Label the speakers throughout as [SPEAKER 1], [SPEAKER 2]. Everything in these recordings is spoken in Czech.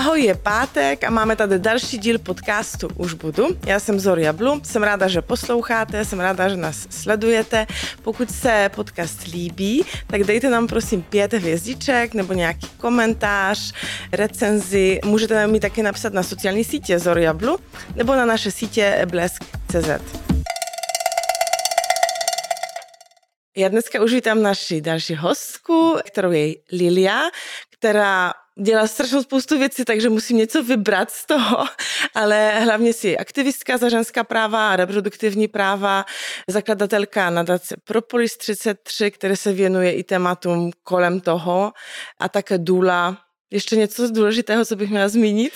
[SPEAKER 1] Ahoj, je pátek a máme tady další díl podcastu Už budu. Já jsem Zoria Blu, jsem ráda, že posloucháte, jsem ráda, že nás sledujete. Pokud se podcast líbí, tak dejte nám prosím pět hvězdiček nebo nějaký komentář, recenzi. Můžete mi taky napsat na sociální sítě Zoria Blu nebo na naše sítě blesk.cz. Já dneska už vítám naši další hostku, kterou je Lilia, která dělá strašnou spoustu věcí, takže musím něco vybrat z toho, ale hlavně si aktivistka za ženská práva a reproduktivní práva, zakladatelka nadace Propolis 33, které se věnuje i tématům kolem toho a také důla. Ještě něco důležitého, co bych měla zmínit?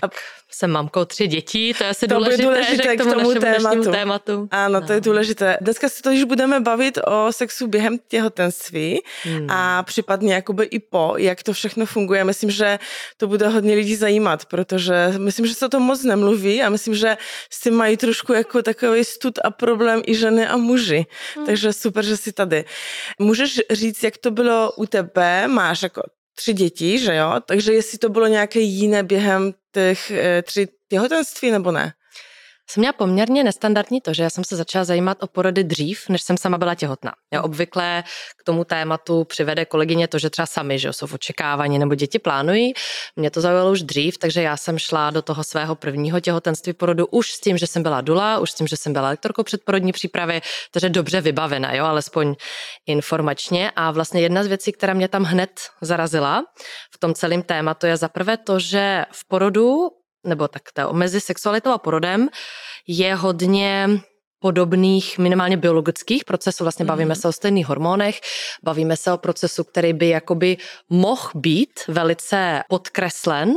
[SPEAKER 2] Tak jsem mamkou tři dětí, to je asi
[SPEAKER 1] to
[SPEAKER 2] důležité,
[SPEAKER 1] důležité
[SPEAKER 2] k tomu, k tomu tématu. tématu.
[SPEAKER 1] Ano, no. to je no. důležité. Dneska si totiž budeme bavit o sexu během těhotenství hmm. a případně jakoby i po, jak to všechno funguje. Myslím, že to bude hodně lidí zajímat, protože myslím, že se to moc nemluví a myslím, že s tím mají trošku jako takový stud a problém i ženy a muži. Hmm. Takže super, že jsi tady. Můžeš říct, jak to bylo u tebe? Máš jako tři děti, že jo? Takže jestli to bylo nějaké jiné během těch e, tři těhotenství nebo ne?
[SPEAKER 2] Jsem měla poměrně nestandardní to, že já jsem se začala zajímat o porody dřív, než jsem sama byla těhotná. Já obvykle k tomu tématu přivede kolegyně to, že třeba sami že jsou v očekávání nebo děti plánují. Mě to zaujalo už dřív, takže já jsem šla do toho svého prvního těhotenství porodu už s tím, že jsem byla dula, už s tím, že jsem byla lektorkou předporodní přípravy, takže dobře vybavena, jo, alespoň informačně. A vlastně jedna z věcí, která mě tam hned zarazila v tom celém tématu je zaprvé to, že v porodu nebo tak to mezi sexualitou a porodem je hodně podobných minimálně biologických procesů, vlastně bavíme mhm. se o stejných hormonech, bavíme se o procesu, který by jakoby mohl být velice podkreslen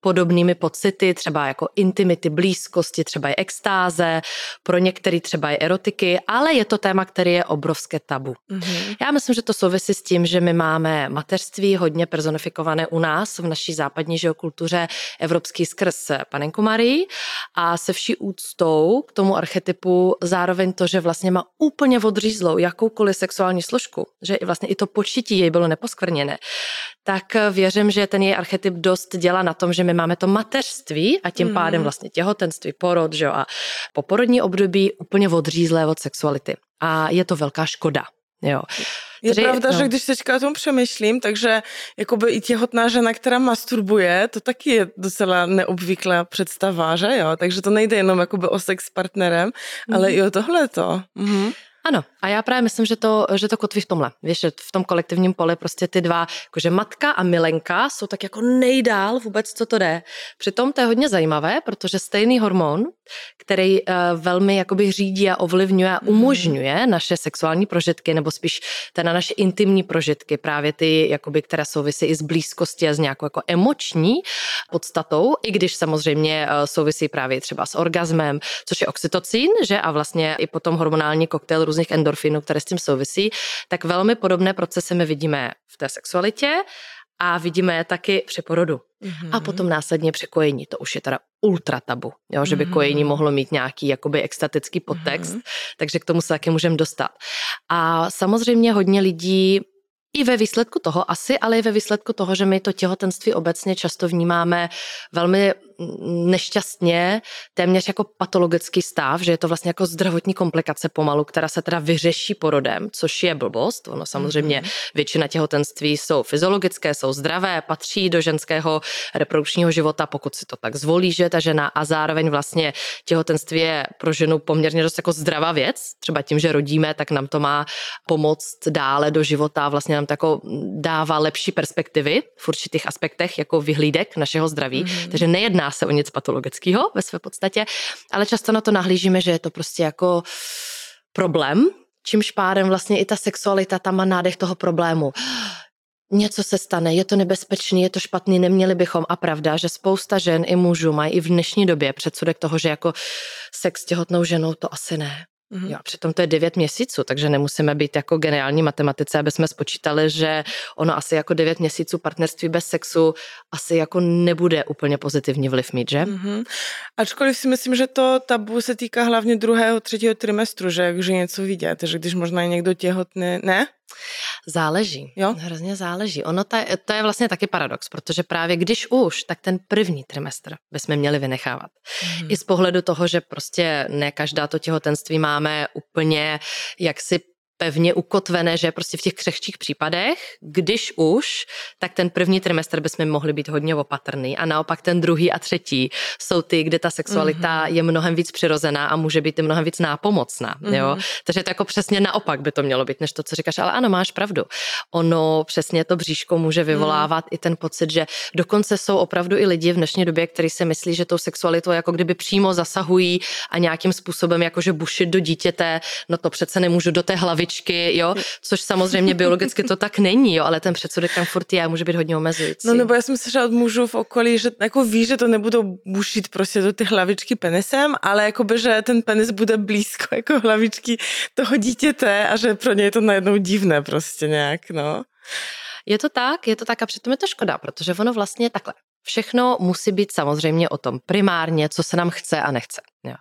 [SPEAKER 2] podobnými pocity, třeba jako intimity, blízkosti, třeba i extáze, pro některý třeba i erotiky, ale je to téma, který je obrovské tabu. Mm-hmm. Já myslím, že to souvisí s tím, že my máme mateřství hodně personifikované u nás v naší západní kultuře evropský skrz panenku Marii a se vší úctou k tomu archetypu zároveň to, že vlastně má úplně odřízlou jakoukoliv sexuální složku, že i vlastně i to počití jej bylo neposkvrněné, tak věřím, že ten její archetyp dost dělá na tom, že my máme to mateřství a tím mm. pádem vlastně těhotenství, porod že jo, a poporodní období úplně odřízlé od sexuality. A je to velká škoda. Jo.
[SPEAKER 1] Je Takže, pravda, no. že když teďka o tom přemýšlím, takže jakoby i těhotná žena, která masturbuje, to taky je docela neobvyklá představa, že jo? Takže to nejde jenom jakoby o sex s partnerem, mm. ale i o tohleto. Mm.
[SPEAKER 2] Ano, a já právě myslím, že to, že to kotví v tomhle. Víš, že v tom kolektivním poli prostě ty dva, jakože matka a milenka jsou tak jako nejdál vůbec, co to jde. Přitom to je hodně zajímavé, protože stejný hormon, který uh, velmi jakoby řídí a ovlivňuje a mhm. umožňuje naše sexuální prožitky, nebo spíš na naše intimní prožitky, právě ty, jakoby, které souvisí i s blízkostí a s nějakou jako emoční podstatou, i když samozřejmě uh, souvisí právě třeba s orgasmem, což je oxytocin, že a vlastně i potom hormonální koktejl různých endorfinů, které s tím souvisí, tak velmi podobné procesy my vidíme v té sexualitě a vidíme je taky při porodu. Mm-hmm. A potom následně při kojení. To už je teda ultra tabu, jo? že by mm-hmm. kojení mohlo mít nějaký jakoby extatický podtext, mm-hmm. takže k tomu se taky můžeme dostat. A samozřejmě hodně lidí i ve výsledku toho asi, ale i ve výsledku toho, že my to těhotenství obecně často vnímáme velmi nešťastně, téměř jako patologický stav, že je to vlastně jako zdravotní komplikace pomalu, která se teda vyřeší porodem, což je blbost. Ono samozřejmě mm-hmm. většina těhotenství jsou fyziologické, jsou zdravé, patří do ženského reprodukčního života, pokud si to tak zvolí, že ta žena a zároveň vlastně těhotenství je pro ženu poměrně dost jako zdravá věc. Třeba tím, že rodíme, tak nám to má pomoct dále do života, vlastně nám to jako dává lepší perspektivy v určitých aspektech jako vyhlídek našeho zdraví. Mm-hmm. Takže nejedná se o nic patologického ve své podstatě, ale často na to nahlížíme, že je to prostě jako problém, čímž pádem vlastně i ta sexualita tam má nádech toho problému něco se stane, je to nebezpečný, je to špatný, neměli bychom. A pravda, že spousta žen i mužů mají i v dnešní době předsudek toho, že jako sex s těhotnou ženou to asi ne. Mm-hmm. Jo, přitom to je 9 měsíců, takže nemusíme být jako geniální matematice, aby jsme spočítali, že ono asi jako 9 měsíců partnerství bez sexu asi jako nebude úplně pozitivní vliv mít, že? Mm-hmm.
[SPEAKER 1] Ačkoliv si myslím, že to tabu se týká hlavně druhého, třetího trimestru, že, že něco vidět, že když možná někdo těhotný, ne?
[SPEAKER 2] Záleží.
[SPEAKER 1] Jo?
[SPEAKER 2] Hrozně záleží. Ono to je, to je vlastně taky paradox, protože právě když už, tak ten první trimestr bychom měli vynechávat. Hmm. I z pohledu toho, že prostě ne každá to těhotenství máme úplně jaksi pevně ukotvené, že prostě v těch křehčích případech, když už, tak ten první trimestr bychom mohli být hodně opatrný a naopak ten druhý a třetí jsou ty, kde ta sexualita mm-hmm. je mnohem víc přirozená a může být i mnohem víc nápomocná. Mm-hmm. Jo? Takže to jako přesně naopak by to mělo být, než to, co říkáš, ale ano, máš pravdu. Ono přesně to bříško může vyvolávat mm. i ten pocit, že dokonce jsou opravdu i lidi v dnešní době, kteří si myslí, že tou sexualitou jako kdyby přímo zasahují a nějakým způsobem jakože bušit do dítěte, no to přece nemůžu do té hlavy hlavičky, jo, což samozřejmě biologicky to tak není, jo, ale ten předsudek tam furt je a může být hodně omezující.
[SPEAKER 1] No nebo já jsem slyšela od mužů v okolí, že jako ví, že to nebudou bušit prostě do ty hlavičky penisem, ale jakoby, že ten penis bude blízko jako hlavičky toho dítěte a že pro ně je to najednou divné prostě nějak, no.
[SPEAKER 2] Je to tak, je to tak a přitom je to škoda, protože ono vlastně takhle. Všechno musí být samozřejmě o tom primárně, co se nám chce a nechce. Jo.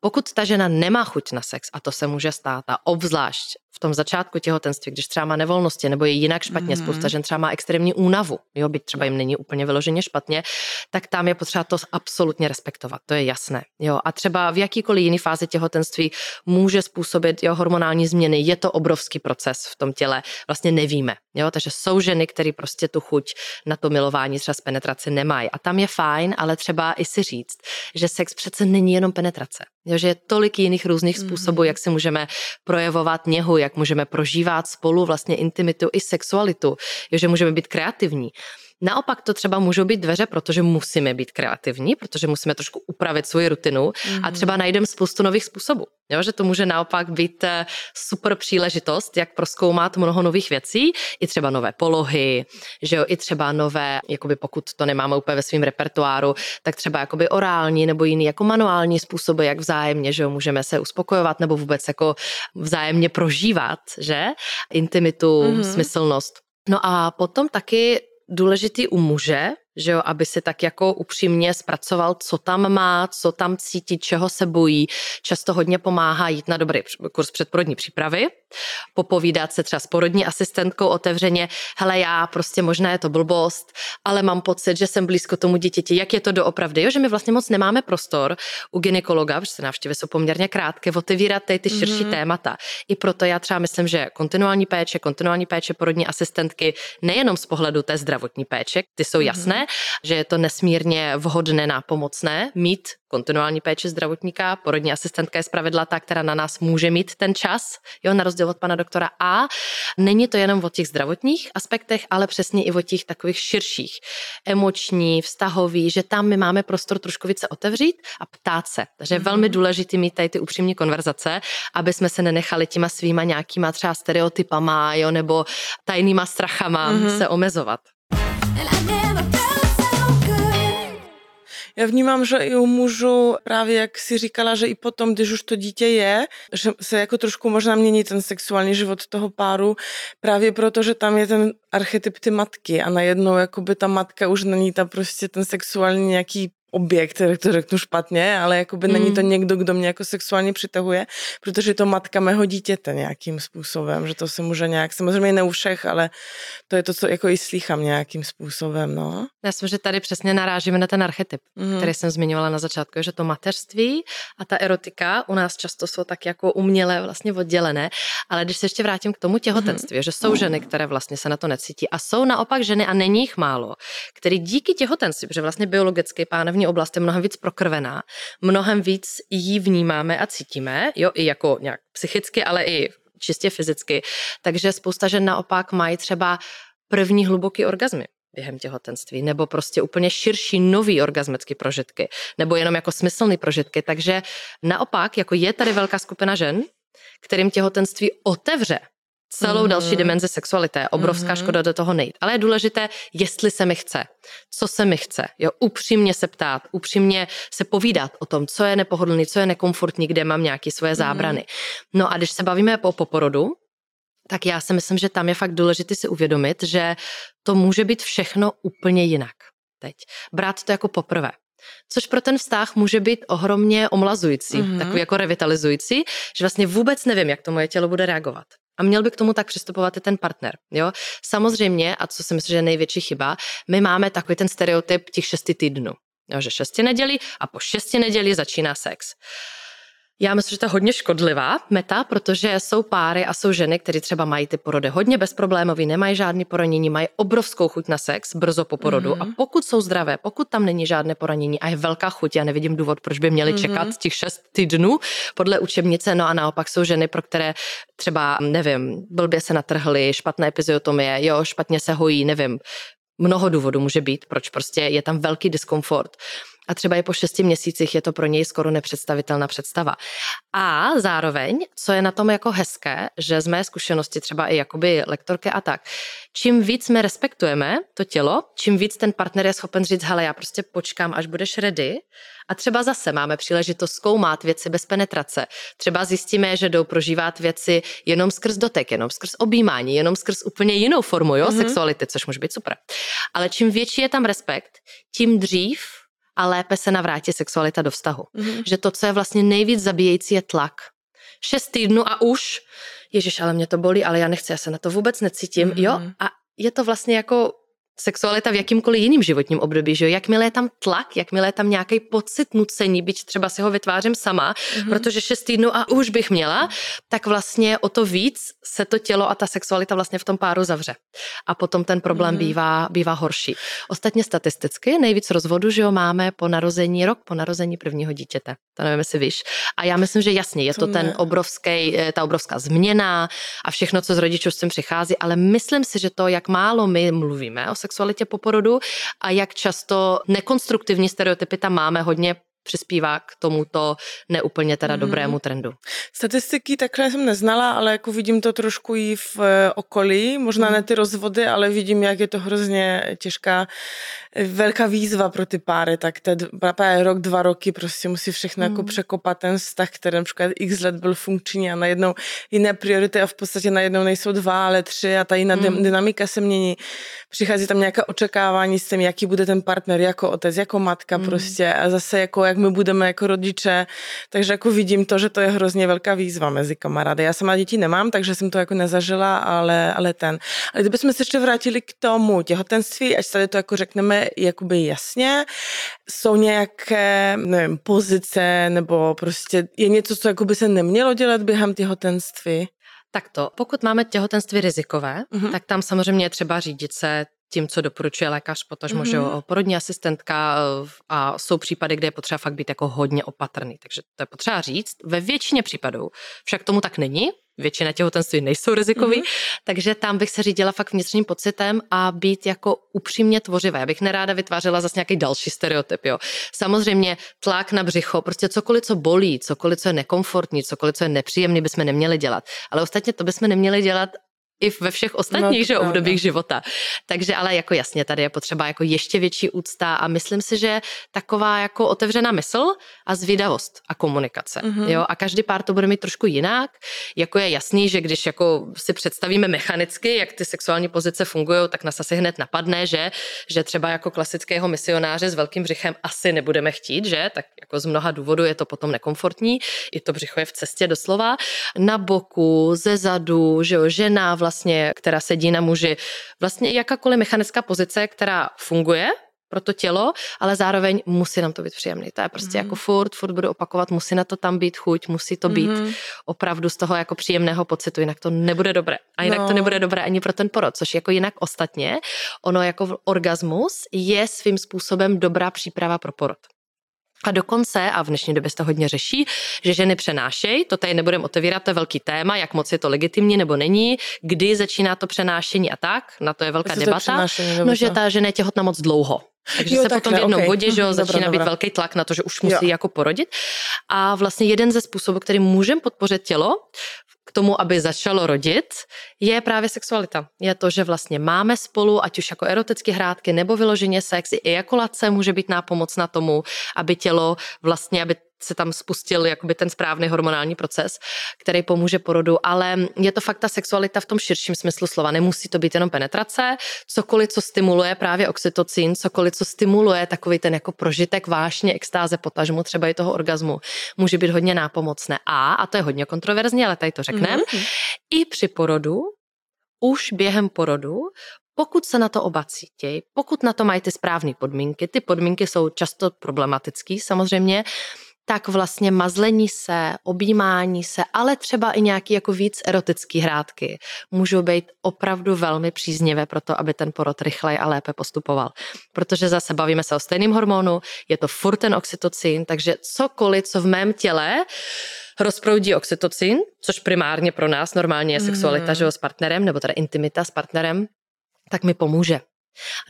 [SPEAKER 2] Pokud ta žena nemá chuť na sex, a to se může stát, a obzvlášť v tom začátku těhotenství, když třeba má nevolnosti nebo je jinak špatně, mm-hmm. spousta žen třeba má extrémní únavu, jo, byť třeba jim není úplně vyloženě špatně, tak tam je potřeba to absolutně respektovat, to je jasné. Jo. A třeba v jakýkoliv jiný fázi těhotenství může způsobit jo, hormonální změny, je to obrovský proces v tom těle, vlastně nevíme. Jo. Takže jsou ženy, které prostě tu chuť na to milování třeba z penetrace nemají. A tam je fajn, ale třeba i si říct, že sex přece není jenom penetrace. Jo, že je tolik jiných různých způsobů, mm-hmm. jak si můžeme projevovat něhu, jak můžeme prožívat spolu vlastně intimitu i sexualitu, jo, že můžeme být kreativní. Naopak to třeba můžou být dveře, protože musíme být kreativní, protože musíme trošku upravit svoji rutinu mm-hmm. a mhm. třeba najdeme spoustu nových způsobů. Jo, že to může naopak být eh, super příležitost, jak proskoumat mnoho nových věcí, i třeba nové polohy, že jo, i třeba nové, jakoby pokud to nemáme úplně ve svém repertoáru, tak třeba jakoby orální nebo jiný jako manuální způsoby, jak vzájemně, že jo, můžeme se uspokojovat nebo vůbec jako vzájemně prožívat, že, intimitu, mm-hmm. smyslnost. No a potom taky důležitý u muže, že jo, aby si tak jako upřímně zpracoval, co tam má, co tam cítí, čeho se bojí. Často hodně pomáhá jít na dobrý kurz předporodní přípravy, popovídat se třeba s porodní asistentkou otevřeně, hele já prostě možná je to blbost, ale mám pocit, že jsem blízko tomu dítěti, jak je to doopravdy, jo, že my vlastně moc nemáme prostor u ginekologa, protože návštěvy jsou poměrně krátké, otevírat ty, ty širší mm-hmm. témata. I proto já třeba myslím, že kontinuální péče, kontinuální péče porodní asistentky, nejenom z pohledu té zdravotní péče, ty jsou mm-hmm. Že je to nesmírně vhodné na pomocné mít kontinuální péči zdravotníka, porodní asistentka je zpravidla ta, která na nás může mít ten čas, jo, na rozdíl od pana doktora A. Není to jenom o těch zdravotních aspektech, ale přesně i o těch takových širších, emoční, vztahový, že tam my máme prostor trošku více otevřít a ptát se. Takže je velmi mhm. důležité mít tady ty upřímní konverzace, aby jsme se nenechali těma svýma nějakýma třeba stereotypama, jo, nebo tajnýma strachama mm-hmm. se omezovat.
[SPEAKER 1] Já vnímám, že i u mužů, právě jak si říkala, že i potom, když už to dítě je, že se jako trošku možná mění ten sexuální život toho páru, právě proto, že tam je ten archetyp ty matky a najednou jakoby ta matka už není ta prostě ten sexuální nějaký objekt, to řeknu špatně, ale jakoby mm. není to někdo, kdo mě jako sexuálně přitahuje, protože je to matka mého dítěte nějakým způsobem, že to se může nějak, samozřejmě ne u všech, ale to je to, co jako i slýchám nějakým způsobem, no.
[SPEAKER 2] Já myslím, že tady přesně narážíme na ten archetyp, mm. který jsem zmiňovala na začátku, že to mateřství a ta erotika u nás často jsou tak jako uměle vlastně oddělené, ale když se ještě vrátím k tomu těhotenství, mm. že jsou ženy, které vlastně se na to necítí a jsou naopak ženy a není jich málo, který díky těhotenství, protože vlastně biologicky pánev duševní oblast je mnohem víc prokrvená, mnohem víc jí vnímáme a cítíme, jo, i jako nějak psychicky, ale i čistě fyzicky. Takže spousta žen naopak mají třeba první hluboký orgazmy během těhotenství, nebo prostě úplně širší nový orgasmický prožitky, nebo jenom jako smyslný prožitky. Takže naopak, jako je tady velká skupina žen, kterým těhotenství otevře celou mm-hmm. další dimenzi sexuality. Je obrovská mm-hmm. škoda do toho nejít. Ale je důležité, jestli se mi chce, co se mi chce. Jo, upřímně se ptát, upřímně se povídat o tom, co je nepohodlný, co je nekomfortní, kde mám nějaké svoje mm-hmm. zábrany. No a když se bavíme po poporodu, tak já si myslím, že tam je fakt důležité si uvědomit, že to může být všechno úplně jinak. Teď. Brát to jako poprvé. Což pro ten vztah může být ohromně omlazující, mm-hmm. takový jako revitalizující, že vlastně vůbec nevím, jak to moje tělo bude reagovat. A měl by k tomu tak přistupovat i ten partner. Jo? Samozřejmě, a co si myslím, že je největší chyba, my máme takový ten stereotyp těch šesti týdnů. Jo, že šesti nedělí a po šesti nedělí začíná sex. Já myslím, že to je hodně škodlivá meta, protože jsou páry a jsou ženy, které třeba mají ty porody hodně bezproblémový, nemají žádný poranění, mají obrovskou chuť na sex brzo po porodu mm-hmm. a pokud jsou zdravé, pokud tam není žádné poranění a je velká chuť, já nevidím důvod, proč by měli mm-hmm. čekat těch šest týdnů podle učebnice, no a naopak jsou ženy, pro které třeba, nevím, blbě se natrhly, špatné epiziotomie, jo, špatně se hojí, nevím, mnoho důvodů může být, proč prostě je tam velký diskomfort a třeba i po šesti měsících je to pro něj skoro nepředstavitelná představa. A zároveň, co je na tom jako hezké, že z mé zkušenosti třeba i jakoby lektorky a tak, čím víc my respektujeme to tělo, čím víc ten partner je schopen říct, hele, já prostě počkám, až budeš ready, a třeba zase máme příležitost zkoumat věci bez penetrace. Třeba zjistíme, že jdou prožívat věci jenom skrz dotek, jenom skrz objímání, jenom skrz úplně jinou formu jo, mm-hmm. sexuality, což může být super. Ale čím větší je tam respekt, tím dřív a lépe se navrátí sexualita do vztahu. Mm-hmm. Že to, co je vlastně nejvíc zabíjející, je tlak. Šest týdnů a už, ježiš, ale mě to bolí, ale já nechci, já se na to vůbec necítím, mm-hmm. jo, a je to vlastně jako sexualita v jakýmkoliv jiným životním období, že jo? Jakmile je tam tlak, jakmile je tam nějaký pocit nucení, byť třeba si ho vytvářím sama, mm-hmm. protože šest týdnů a už bych měla, tak vlastně o to víc se to tělo a ta sexualita vlastně v tom páru zavře. A potom ten problém mm-hmm. bývá, bývá horší. Ostatně statisticky nejvíc rozvodu, že jo, máme po narození, rok po narození prvního dítěte. To nevím, jestli víš. A já myslím, že jasně, je to, to ten obrovský, eh, ta obrovská změna a všechno, co z rodičovstvím přichází, ale myslím si, že to, jak málo my mluvíme o sexualitě po porodu a jak často nekonstruktivní stereotypy tam máme hodně přispívá k tomuto neúplně teda mm. dobrému trendu.
[SPEAKER 1] Statistiky takhle jsem neznala, ale jako vidím to trošku i v eh, okolí, možná mm. ne ty rozvody, ale vidím, jak je to hrozně těžká, eh, velká výzva pro ty páry, tak te rok, dva roky prostě musí všechno mm. jako mhm. překopat ten vztah, který například x let byl funkční a najednou jiné priority a v podstatě najednou nejsou dva, ale tři a ta jiná mm. dynamika se mění. Přichází tam nějaké očekávání s tím, jaký bude ten partner jako otec, jako matka mm. prostě a zase jako jak my budeme jako rodiče, takže jako vidím to, že to je hrozně velká výzva mezi kamarády. Já sama děti nemám, takže jsem to jako nezažila, ale, ale ten. Ale kdybychom se ještě vrátili k tomu těhotenství, ať tady to jako řekneme jakoby jasně, jsou nějaké, nevím, pozice nebo prostě je něco, co jako by se nemělo dělat během těhotenství?
[SPEAKER 2] Takto, pokud máme těhotenství rizikové, mm-hmm. tak tam samozřejmě je třeba řídit se tím, co doporučuje lékař, potažmo, mm-hmm. že porodní asistentka eh, a jsou případy, kde je potřeba fakt být jako hodně opatrný. Takže to je potřeba říct. Ve většině případů však tomu tak není, většina těhotenství nejsou rizikový, mm-hmm. takže tam bych se řídila fakt vnitřním pocitem a být jako upřímně tvořivé. Já bych neráda vytvářela zase nějaký další stereotyp. Jo. Samozřejmě tlak na břicho, prostě cokoliv, co bolí, cokoliv, co je nekomfortní, cokoliv, co je nepříjemný, bychom neměli dělat. Ale ostatně to bychom neměli dělat i ve všech ostatních no, že, obdobích života. Takže ale jako jasně, tady je potřeba jako ještě větší úcta a myslím si, že taková jako otevřená mysl a zvědavost a komunikace. Mm-hmm. Jo? A každý pár to bude mít trošku jinak. Jako je jasný, že když jako si představíme mechanicky, jak ty sexuální pozice fungují, tak nás asi hned napadne, že, že třeba jako klasického misionáře s velkým břichem asi nebudeme chtít, že? Tak jako z mnoha důvodů je to potom nekomfortní. I to břicho je v cestě doslova. Na boku, ze zadu, že jo, žena, vlastně, která sedí na muži. Vlastně jakákoliv mechanická pozice, která funguje, pro to tělo, ale zároveň musí nám to být příjemný. To je prostě mm. jako furt, furt budu opakovat, musí na to tam být chuť, musí to být mm. opravdu z toho jako příjemného pocitu, jinak to nebude dobré. A jinak no. to nebude dobré ani pro ten porod, což jako jinak ostatně, ono jako orgasmus je svým způsobem dobrá příprava pro porod. A dokonce, a v dnešní době se to hodně řeší, že ženy přenášejí, to tady nebudeme otevírat, to je velký téma, jak moc je to legitimní nebo není, kdy začíná to přenášení a tak, na to je velká Co debata, no že ta žena je těhotná moc dlouho. Takže jo, se takhle, potom v jednom okay. bodě, že jo, začíná dobra, být dobra. velký tlak na to, že už musí jo. jako porodit. A vlastně jeden ze způsobů, který můžeme podpořit tělo k tomu, aby začalo rodit, je právě sexualita. Je to, že vlastně máme spolu, ať už jako erotické hrátky nebo vyloženě sex, i ejakulace může být nápomocná tomu, aby tělo vlastně, aby se tam spustil jakoby ten správný hormonální proces, který pomůže porodu, ale je to fakt ta sexualita v tom širším smyslu slova. Nemusí to být jenom penetrace, cokoliv, co stimuluje právě oxytocin, cokoliv, co stimuluje takový ten jako prožitek vášně, extáze, potažmu, třeba i toho orgazmu, může být hodně nápomocné. A, a to je hodně kontroverzní, ale tady to řekneme, mm-hmm. i při porodu už během porodu pokud se na to oba cítějí, pokud na to mají ty správné podmínky, ty podmínky jsou často problematické samozřejmě, tak vlastně mazlení se, objímání se, ale třeba i nějaký jako víc erotický hrádky můžou být opravdu velmi příznivé pro to, aby ten porod rychleji a lépe postupoval. Protože zase bavíme se o stejném hormonu, je to furt ten oxytocin, takže cokoliv, co v mém těle rozproudí oxytocin, což primárně pro nás normálně je sexualita, mm. že s partnerem, nebo teda intimita s partnerem, tak mi pomůže.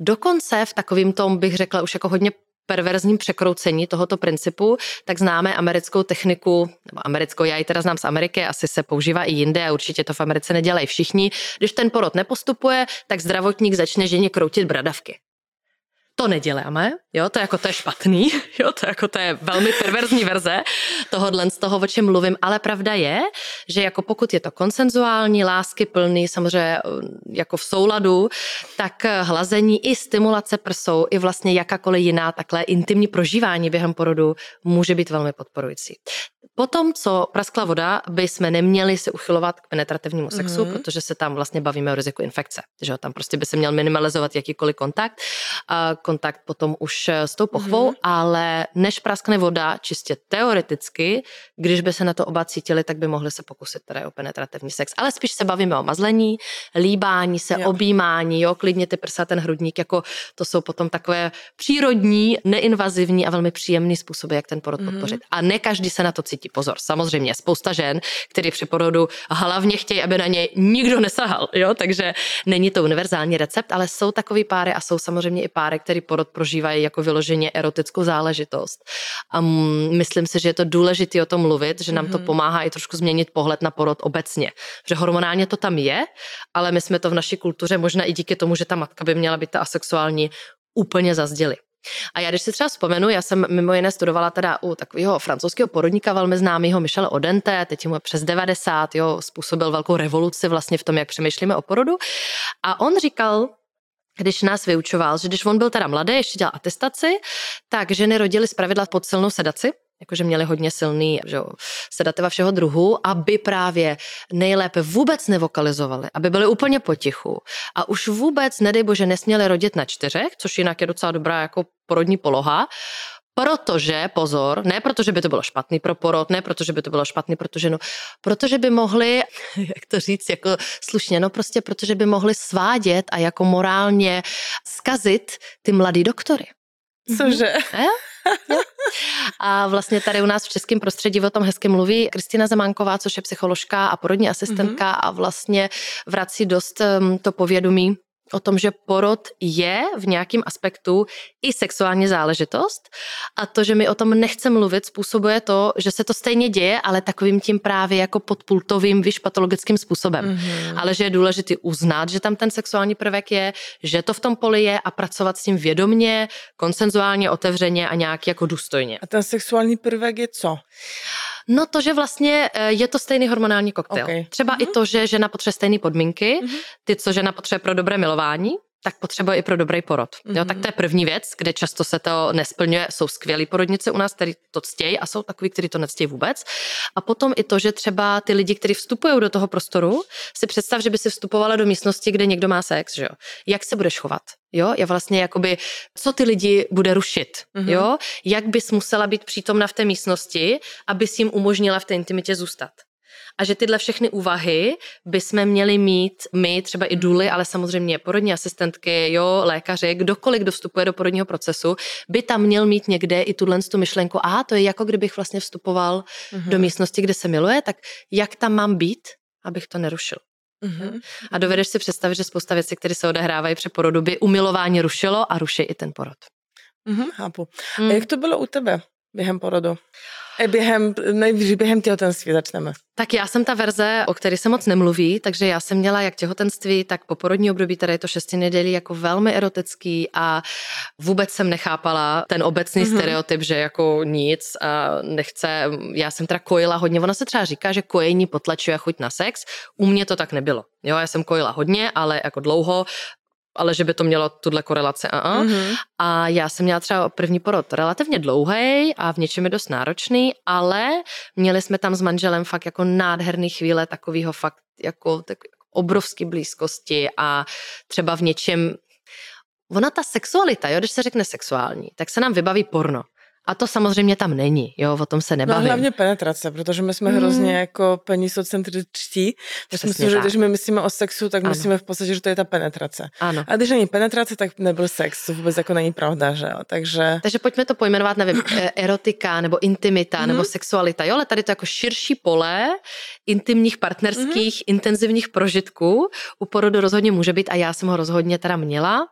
[SPEAKER 2] Dokonce v takovým tom bych řekla už jako hodně perverzním překroucení tohoto principu, tak známe americkou techniku, nebo americkou, já ji teda znám z Ameriky, asi se používá i jinde a určitě to v Americe nedělají všichni. Když ten porod nepostupuje, tak zdravotník začne ženě kroutit bradavky to neděláme, jo, to je jako to je špatný, jo, to je jako to je velmi perverzní verze tohohle z toho, o čem mluvím, ale pravda je, že jako pokud je to konsenzuální, lásky plný, samozřejmě jako v souladu, tak hlazení i stimulace prsou, i vlastně jakákoliv jiná takhle intimní prožívání během porodu může být velmi podporující. Potom, co praskla voda, by jsme neměli se uchylovat k penetrativnímu sexu, mm-hmm. protože se tam vlastně bavíme o riziku infekce. Že tam prostě by se měl minimalizovat jakýkoliv kontakt. A kontakt potom už s tou pochvou, mm-hmm. ale než praskne voda, čistě teoreticky, když by se na to oba cítili, tak by mohli se pokusit teda o penetrativní sex. Ale spíš se bavíme o mazlení, líbání se, jo. objímání, jo, klidně ty prsa, ten hrudník, jako to jsou potom takové přírodní, neinvazivní a velmi příjemný způsoby, jak ten porod mm-hmm. podpořit. A ne každý se na to cítí Pozor, samozřejmě, spousta žen, který při porodu hlavně chtějí, aby na ně nikdo nesahal, jo, takže není to univerzální recept, ale jsou takový páry a jsou samozřejmě i páry, který porod prožívají jako vyloženě erotickou záležitost. A myslím si, že je to důležité o tom mluvit, že nám mm-hmm. to mhm. pomáhá i trošku změnit pohled na porod obecně. Že hormonálně to tam je, ale my jsme to v naší kultuře možná i díky tomu, že ta matka by měla být ta asexuální, úplně zazděli. A já když si třeba vzpomenu, já jsem mimo jiné studovala teda u takového francouzského porodníka velmi známého Michele Odente, teď mu přes 90, jo, způsobil velkou revoluci vlastně v tom, jak přemýšlíme o porodu. A on říkal, když nás vyučoval, že když on byl teda mladý, ještě dělal atestaci, tak ženy rodily zpravidla pod silnou sedaci, jakože měli hodně silný že, sedativa všeho druhu, aby právě nejlépe vůbec nevokalizovali, aby byli úplně potichu. A už vůbec, nedej bože, nesměli rodit na čtyřech, což jinak je docela dobrá jako porodní poloha, Protože, pozor, ne protože by to bylo špatný pro porod, ne protože by to bylo špatný pro tu ženu, protože by mohli, jak to říct, jako slušně, no prostě protože by mohli svádět a jako morálně skazit ty mladý doktory.
[SPEAKER 1] Cože?
[SPEAKER 2] Mm-hmm. A vlastně tady u nás v českém prostředí o tom hezky mluví Kristina Zemánková, což je psycholožka a porodní asistentka mm-hmm. a vlastně vrací dost um, to povědomí o tom, že porod je v nějakém aspektu i sexuální záležitost a to, že mi o tom nechce mluvit, způsobuje to, že se to stejně děje, ale takovým tím právě jako podpultovým, vyš patologickým způsobem. Mm-hmm. Ale že je důležité uznat, že tam ten sexuální prvek je, že to v tom poli je a pracovat s tím vědomně, konsenzuálně, otevřeně a nějak jako důstojně.
[SPEAKER 1] A ten sexuální prvek je co?
[SPEAKER 2] No to, že vlastně eh, je to stejný hormonální koktejl. Okay. Třeba mm-hmm. i mhm. to, že žena potřebuje stejné podmínky, mm-hmm. ty, co žena potřebuje pro dobré milování, tak potřebuje i pro dobrý porod. Mm-hmm. Jo, tak mhm. to je první věc, kde často se to nesplňuje. Jsou skvělí porodnice u nás, kteří to ctějí a jsou takový, kteří to nectějí vůbec. A potom i to, že třeba ty lidi, kteří vstupují do toho prostoru, si představ, že by si vstupovala do místnosti, kde někdo má sex, že jo? Jak se budeš chovat? Jo, je vlastně jakoby, co ty lidi bude rušit, mm-hmm. jo? Jak bys musela být přítomna v té místnosti, aby si jim umožnila v té intimitě zůstat a že tyhle všechny úvahy jsme měli mít my, třeba i důly, ale samozřejmě porodní asistentky, jo, lékaři, kdokoliv, kdo vstupuje do porodního procesu, by tam měl mít někde i tuhle tu myšlenku, a to je jako kdybych vlastně vstupoval mm-hmm. do místnosti, kde se miluje, tak jak tam mám být, abych to nerušil. Mm-hmm. A dovedeš si představit, že spousta věcí, které se odehrávají při porodu, by umilování rušilo a ruší i ten porod.
[SPEAKER 1] Mm-hmm, chápu. Mm. A jak to bylo u tebe během porodu? Během, nejvíc během těhotenství začneme.
[SPEAKER 2] Tak já jsem ta verze, o které se moc nemluví, takže já jsem měla jak těhotenství, tak poporodní období, které je to šesti nedělí, jako velmi erotický a vůbec jsem nechápala ten obecný mm-hmm. stereotyp, že jako nic a nechce, já jsem teda kojila hodně, ona se třeba říká, že kojení potlačuje chuť na sex, u mě to tak nebylo. Jo, já jsem kojila hodně, ale jako dlouho ale že by to mělo tuhle korelaci. Uh-uh. Mm-hmm. A já jsem měla třeba první porod relativně dlouhý a v něčem je dost náročný, ale měli jsme tam s manželem fakt jako nádherný chvíle takového fakt jako tak obrovské blízkosti a třeba v něčem Ona ta sexualita, jo, když se řekne sexuální, tak se nám vybaví porno. A to samozřejmě tam není, jo, o tom se no nebavím.
[SPEAKER 1] No hlavně penetrace, protože my jsme mm. hrozně jako penisocentričtí. Myslím, že když my myslíme o sexu, tak ano. myslíme v podstatě, že to je ta penetrace.
[SPEAKER 2] Ano.
[SPEAKER 1] A když není penetrace, tak nebyl sex, to vůbec jako není pravda, že jo. Takže...
[SPEAKER 2] Takže pojďme to pojmenovat, nevím, e, erotika nebo intimita nebo sexualita, jo, ale tady to jako širší pole intimních, partnerských, mm. intenzivních prožitků u porodu rozhodně může být a já jsem ho rozhodně teda měla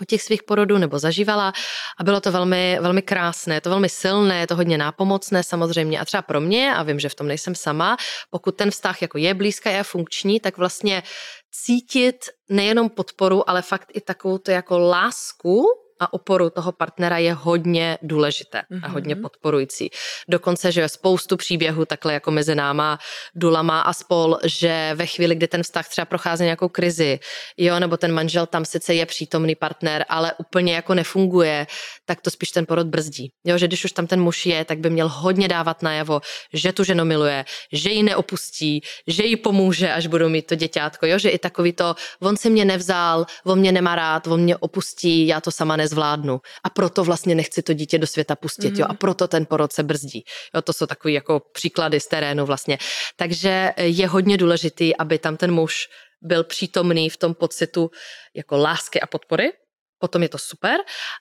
[SPEAKER 2] u těch svých porodů nebo zažívala. A bylo to velmi, velmi krásné, to velmi silné, to hodně nápomocné samozřejmě. A třeba pro mě, a vím, že v tom nejsem sama, pokud ten vztah jako je blízký a funkční, tak vlastně cítit nejenom podporu, ale fakt i takovou to jako lásku a oporu toho partnera je hodně důležité mm-hmm. a hodně mhm. podporující. Dokonce, že je spoustu příběhů takhle jako mezi náma, Dulama a spol, že ve chvíli, kdy ten vztah třeba prochází nějakou krizi, jo, nebo ten manžel tam sice je přítomný partner, ale úplně jako nefunguje, tak to spíš ten porod brzdí. Jo, že když už tam ten muž je, tak by měl hodně dávat najevo, že tu ženu miluje, že ji neopustí, že jí pomůže, až budou mít to děťátko, jo, že i takový to, on si mě nevzal, on mě nemá rád, on mě opustí, já to sama nez nezvládnu. A proto vlastně nechci to dítě do světa pustit, mm-hmm. jo, a mhm. proto ten porod se brzdí. Jo, to jsou takové jako příklady z terénu vlastně. Takže je hodně důležitý, aby tam ten muž byl přítomný v tom pocitu jako lásky a podpory, potom je to super.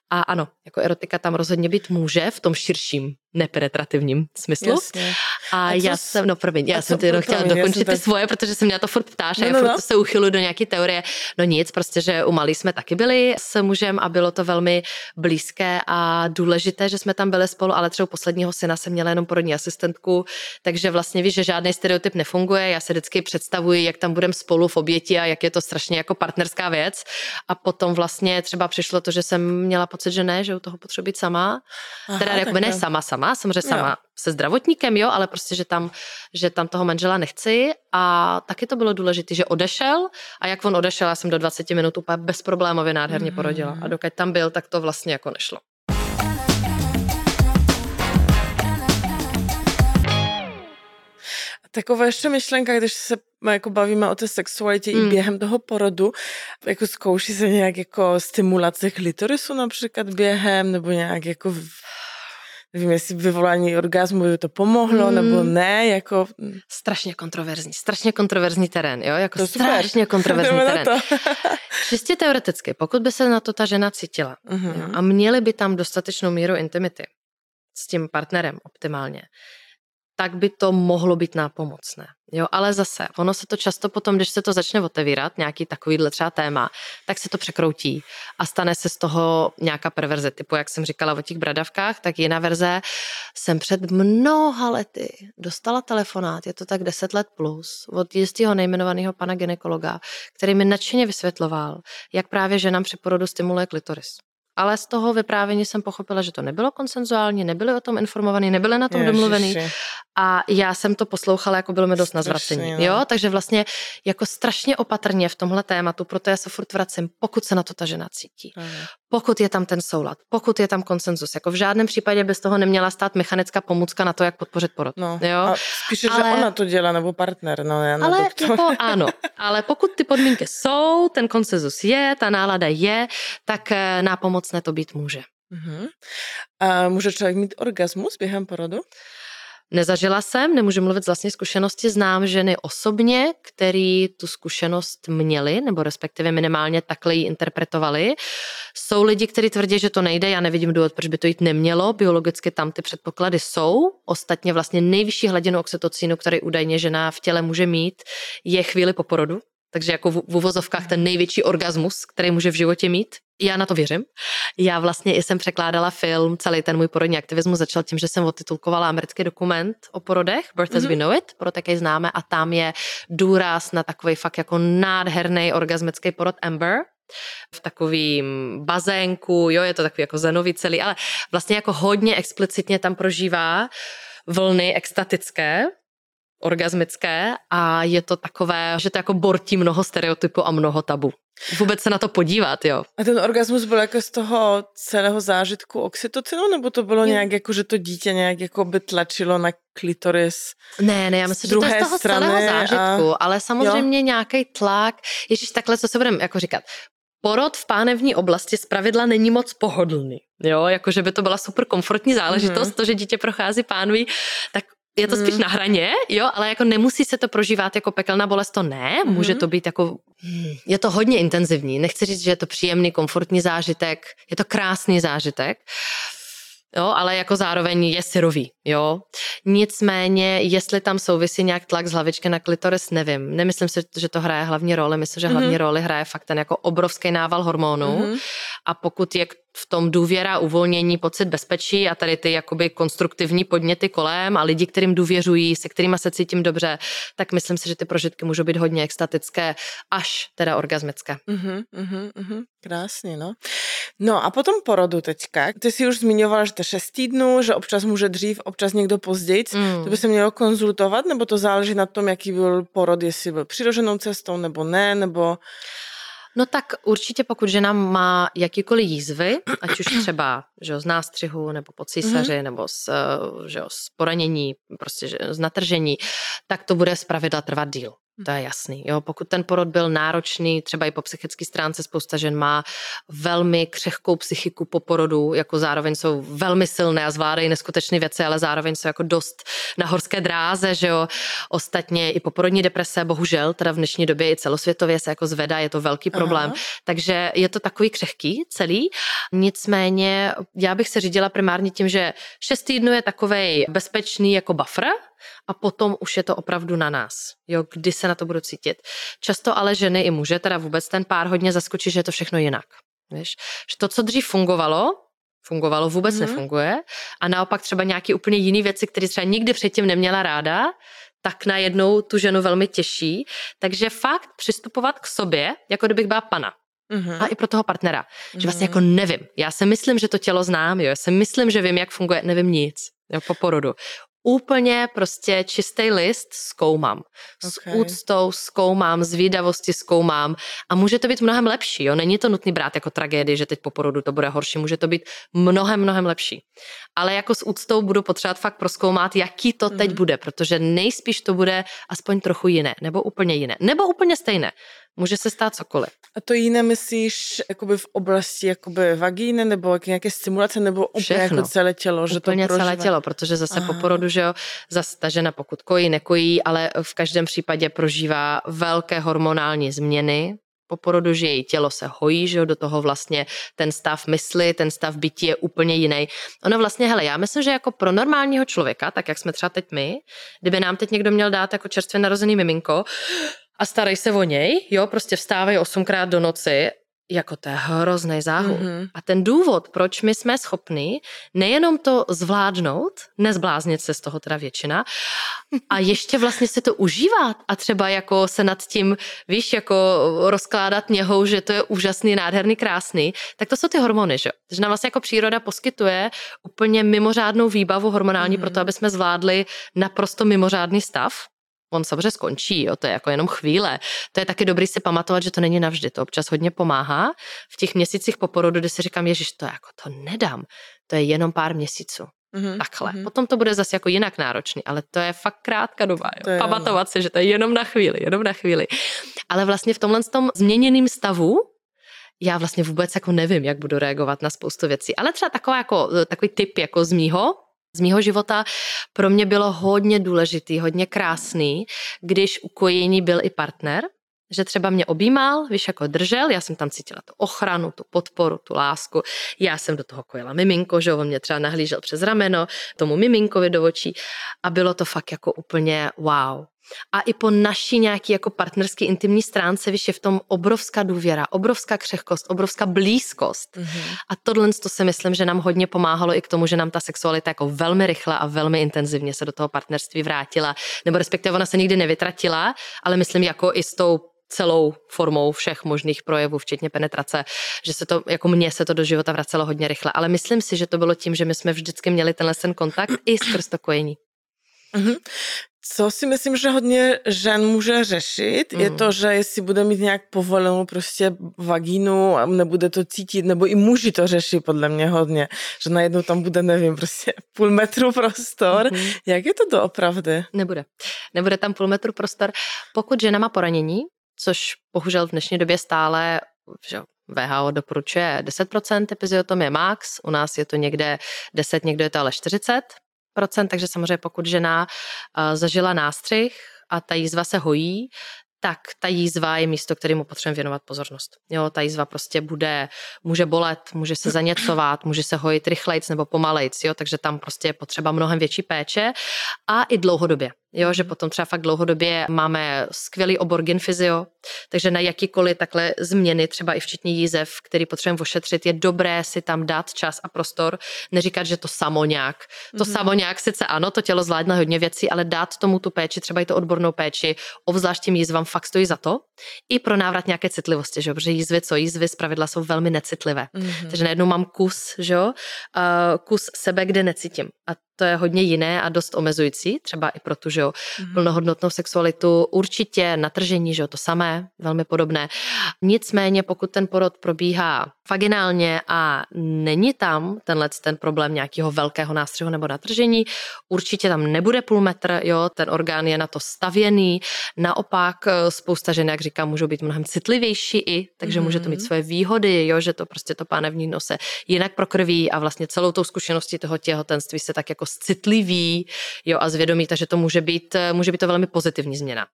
[SPEAKER 2] A ano, jako erotika tam rozhodně být může v tom širším nepenetrativním smyslu. Jasně. A, a já jsem, no promiň, já jsem ty jenom chtěla dokončit ty svoje, protože jsem mě to furt ptáš no, a já no, furt no. se uchylu do nějaké teorie. No nic, prostě, že u malý jsme taky byli s mužem a bylo to velmi blízké a důležité, že jsme tam byli spolu, ale třeba posledního syna jsem měla jenom porodní asistentku, takže vlastně víš, že žádný stereotyp nefunguje. Já se vždycky představuji, jak tam budeme spolu v oběti a jak je to strašně jako partnerská věc. A potom vlastně třeba přišlo to, že jsem měla pocit, že ne, že u toho potřebuji sama. Aha, teda jako ne sama, sama, samozřejmě sama jo. se zdravotníkem, jo, ale prostě, že tam, že tam toho manžela nechci a taky to bylo důležité, že odešel a jak on odešel, já jsem do 20 minut úplně bezproblémově nádherně mm-hmm. porodila a dokud tam byl, tak to vlastně jako nešlo.
[SPEAKER 1] Taková ještě myšlenka, když se jako bavíme o té sexualitě mm. i během toho porodu, jako zkouší se nějak jako stimulace klitorisu například během, nebo nějak jako nevím, jestli vyvolání orgazmu by to pomohlo, mm. nebo ne, jako...
[SPEAKER 2] Strašně kontroverzní, strašně kontroverzní terén, jo, jako to strašně super. kontroverzní terén. Čistě teoreticky, pokud by se na to ta žena cítila mm-hmm. jo, a měli by tam dostatečnou míru intimity s tím partnerem optimálně, tak by to mohlo být nápomocné. Jo, ale zase, ono se to často potom, když se to začne otevírat, nějaký takovýhle třeba téma, tak se to překroutí a stane se z toho nějaká perverze, typu, jak jsem říkala o těch bradavkách, tak jiná verze. Jsem před mnoha lety dostala telefonát, je to tak 10 let plus, od jistého nejmenovaného pana ginekologa, který mi nadšeně vysvětloval, jak právě ženám při porodu stimuluje klitoris ale z toho vyprávění jsem pochopila, že to nebylo konsenzuální, nebyli o tom informovaní, nebyli na tom Ježiši. domluvený. A já jsem to poslouchala, jako bylo mi dost na zvracení. No. Jo, takže vlastně jako strašně opatrně v tomhle tématu, proto já se furt vracím, pokud se na to ta žena cítí. Aha. Pokud je tam ten soulad, pokud je tam konsenzus, jako v žádném případě by z toho neměla stát mechanická pomůcka na to, jak podpořit porod.
[SPEAKER 1] No,
[SPEAKER 2] jo?
[SPEAKER 1] A spíše, ale, že ona to dělá, nebo partner, no já
[SPEAKER 2] Ale jako ano, ale pokud ty podmínky jsou, ten konsenzus je, ta nálada je, tak eh, nápomocné to být může. Uh-huh.
[SPEAKER 1] A může člověk mít orgasmus během porodu?
[SPEAKER 2] Nezažila jsem, nemůžu mluvit z vlastní zkušenosti, znám ženy osobně, který tu zkušenost měli, nebo respektive minimálně takhle ji interpretovali. Jsou lidi, kteří tvrdí, že to nejde, já nevidím důvod, proč by to jít nemělo, biologicky tam ty předpoklady jsou. Ostatně vlastně nejvyšší hladinu oxytocínu, který údajně žena v těle může mít, je chvíli po porodu, takže jako v uvozovkách ten největší orgasmus, který může v životě mít, Já na to věřím. Já vlastně i jsem překládala film, celý ten můj porodní aktivismus začal tím, že jsem otitulkovala americký dokument o porodech, Birth as mm-hmm. we know it, pro také známe, a tam je důraz na takový fakt jako nádherný orgasmický porod Amber, v takovým bazénku, jo, je to takový jako zenový celý, ale vlastně jako hodně explicitně tam prožívá vlny extatické, orgasmické a je to takové, že to jako bortí mnoho stereotypů a mnoho tabu. Vůbec se na to podívat, jo.
[SPEAKER 1] A ten orgasmus byl jako z toho celého zážitku oxytocinu, nebo to bylo nějak jako, že to dítě nějak jako by tlačilo na klitoris
[SPEAKER 2] Ne, ne, já myslím, že to je z toho celého zážitku, a... ale samozřejmě nějaký tlak, ježíš, takhle, co se budeme jako říkat, porod v pánevní oblasti zpravidla není moc pohodlný. Jo, jako že by to byla super komfortní záležitost, mm-hmm. to, že dítě prochází pánví, tak je to spíš mm. na hraně, jo, ale jako nemusí se to prožívat jako pekelná bolest, to ne, mm. může to být jako, hmm, je to hodně intenzivní, nechci říct, že je to příjemný, komfortní zážitek, je to krásný zážitek, jo, ale jako zároveň je syrový, jo. Nicméně, jestli tam souvisí nějak tlak z hlavičky na klitoris, nevím. Nemyslím si, že to hraje hlavní roli, myslím, že hlavní mm-hmm. roli hraje fakt ten jako obrovský nával hormonů mm-hmm. a pokud je v tom důvěra, uvolnění, pocit bezpečí a tady ty jakoby konstruktivní podněty kolem a lidi, kterým důvěřují, se kterými se cítím dobře, tak myslím si, že ty prožitky můžou být hodně extatické, až teda orgasmické.
[SPEAKER 1] Uh-huh, uh-huh, uh-huh. Krásně, no. No a potom porodu teďka. Ty si už zmiňovala, že to je 6 týdnů, že občas může dřív, občas někdo později. Mm. To by se mělo konzultovat, nebo to záleží na tom, jaký byl porod, jestli byl přirozenou cestou nebo ne, nebo...
[SPEAKER 2] No tak určitě pokud žena má jakýkoliv jízvy, ať už třeba že jo, z nástřihu, nebo po císaři, mm-hmm. nebo z, eh, že jo, z poranění, prostě že, z natržení, tak to bude zpravidla trvat díl. To je jasný. Jo. Pokud ten porod byl náročný, třeba i po psychické stránce, spousta žen má velmi křehkou psychiku po porodu, jako zároveň jsou velmi silné a zvládají neskutečné věci, ale zároveň jsou jako dost na horské dráze, že jo. Ostatně i poporodní deprese, bohužel, teda v dnešní době i celosvětově se jako zvedá, je to velký problém. Aha. Takže je to takový křehký celý. Nicméně já bych se řídila primárně tím, že šest týdnů je takovej bezpečný jako buffer, a potom už je to opravdu na nás, jo, kdy se na to budu cítit. Často ale ženy i muže, teda vůbec ten pár hodně zaskočí, že je to všechno jinak. Víš? Že to, co dřív fungovalo, fungovalo, vůbec mm-hmm. nefunguje a naopak třeba nějaký úplně jiný věci, které třeba nikdy předtím neměla ráda, tak najednou tu ženu velmi těší. Takže fakt přistupovat k sobě, jako kdybych byla pana. Mm-hmm. A i pro toho partnera. Mm-hmm. Že vlastně jako nevím. Já si myslím, že to tělo znám, jo. Já si myslím, že vím, jak funguje. Nevím nic. Jo, po porodu úplně prostě čistý list zkoumám. Okay. S úctou zkoumám, z výdavosti zkoumám a může to být mnohem lepší. Jo? Není to nutný brát jako tragédii, že teď po porodu to bude horší, může to být mnohem, mnohem lepší. Ale jako s úctou budu potřebovat fakt proskoumat, jaký to teď mm. bude, protože nejspíš to bude aspoň trochu jiné, nebo úplně jiné, nebo úplně stejné. Může se stát cokoliv.
[SPEAKER 1] A to jiné myslíš jakoby v oblasti jakoby vagíny nebo nějaké stimulace nebo úplně Všechno. jako celé tělo? Že
[SPEAKER 2] úplně
[SPEAKER 1] to
[SPEAKER 2] celé tělo, protože zase Aha. po porodu, že jo, zase ta žena pokud kojí, nekojí, ale v každém případě prožívá velké hormonální změny, po porodu, že její tělo se hojí, že jo, do toho vlastně ten stav mysli, ten stav bytí je úplně jiný. Ono vlastně, hele, já myslím, že jako pro normálního člověka, tak jak jsme třeba teď my, kdyby nám teď někdo měl dát jako čerstvě narozený miminko, a starej se o něj, jo, prostě vstávej osmkrát do noci, jako to je hrozný záhul. Mm-hmm. A ten důvod, proč my jsme schopni nejenom to zvládnout, nezbláznit se z toho teda většina, a ještě vlastně si to užívat a třeba jako se nad tím, víš, jako rozkládat něhou, že to je úžasný, nádherný, krásný, tak to jsou ty hormony, že? Takže nám vlastně jako příroda poskytuje úplně mimořádnou výbavu hormonální mm-hmm. pro to, aby jsme zvládli naprosto mimořádný stav on samozřejmě skončí, jo, to je jako jenom chvíle. To je taky dobrý si pamatovat, že to není navždy, to občas hodně pomáhá. V těch měsících po porodu, kdy si říkám, ježiš, to jako to nedám, to je jenom pár měsíců. Mm-hmm, Takhle. Mm-hmm. Potom to bude zase jako jinak náročný, ale to je fakt krátká doba. Jo. Je, Pamatovat si, že to je jenom na chvíli, jenom na chvíli. Ale vlastně v tomhle tom změněném stavu já vlastně vůbec jako nevím, jak budu reagovat na spoustu věcí. Ale třeba taková jako, takový typ jako z mýho, z mýho života pro mě bylo hodně důležitý, hodně krásný, když u kojení byl i partner, že třeba mě objímal, víš, jako držel, já jsem tam cítila tu ochranu, tu podporu, tu lásku. Já jsem do toho kojila miminko, že on mě třeba nahlížel přes rameno, tomu miminkovi do očí a bylo to fakt jako úplně wow. A i po naší nějaký jako partnerský intimní stránce, víš, je v tom obrovská důvěra, obrovská křehkost, obrovská blízkost. Mm-hmm. A tohle to si myslím, že nám hodně pomáhalo i k tomu, že nám ta sexualita jako velmi rychle a velmi intenzivně se do toho partnerství vrátila, nebo respektive ona se nikdy nevytratila, ale myslím jako i s tou celou formou všech možných projevů, včetně penetrace, že se to, jako mně se to do života vracelo hodně rychle. Ale myslím si, že to bylo tím, že my jsme vždycky měli tenhle ten kontakt i skrz to kojení.
[SPEAKER 1] Mm-hmm. Co si myslím, že hodně žen může řešit, mm. je to, že jestli bude mít nějak povolenou prostě vagínu a nebude to cítit, nebo i muži to řeší podle mě hodně, že najednou tam bude, nevím, prostě půl metru prostor. Mm. Jak je to doopravdy?
[SPEAKER 2] Nebude. Nebude tam půl metru prostor. Pokud žena má poranění, což bohužel v dnešní době stále že VHO doporučuje 10% epiziotomie max, u nás je to někde 10, někde je to ale 40%, takže samozřejmě pokud žena zažila nástřih a ta jízva se hojí, tak ta jízva je místo, kterému potřebujeme věnovat pozornost. Jo, ta jízva prostě bude, může bolet, může se zaněcovat, může se hojit rychlejc nebo pomalejc, jo, takže tam prostě je potřeba mnohem větší péče a i dlouhodobě. Jo, že potom třeba fakt dlouhodobě máme skvělý obor genfyzio, takže na jakýkoliv takhle změny, třeba i včetně jízev, který potřebujeme ošetřit, je dobré si tam dát čas a prostor, neříkat, že to samo nějak. To mm-hmm. samo nějak sice ano, to tělo zvládne hodně věcí, ale dát tomu tu péči, třeba i to odbornou péči, obzvlášť tím jízvám fakt stojí za to. I pro návrat nějaké citlivosti, že jo? protože jízvy, co jízvy zpravidla jsou velmi necitlivé. Mm-hmm. Takže najednou mám kus, že jo? Uh, kus sebe, kde necítím. A to je hodně jiné a dost omezující, třeba i pro tu, že jo, mm-hmm. plnohodnotnou sexualitu. Určitě natržení, že jo, to samé, velmi podobné. Nicméně, pokud ten porod probíhá vaginálně a není tam tenhle ten problém nějakého velkého nástřihu nebo natržení, určitě tam nebude půl metr, jo, ten orgán je na to stavěný. Naopak eh, spousta žen, jak říkám, můžou být mnohem citlivější i, takže mm-hmm. může to mít mhm. své výhody, jo, že to prostě to pánevní nose jinak prokrví a vlastně celou tou zkušeností toho těhotenství se tak jako citlivý jo, a zvědomí, takže to může být, může být to velmi pozitivní změna.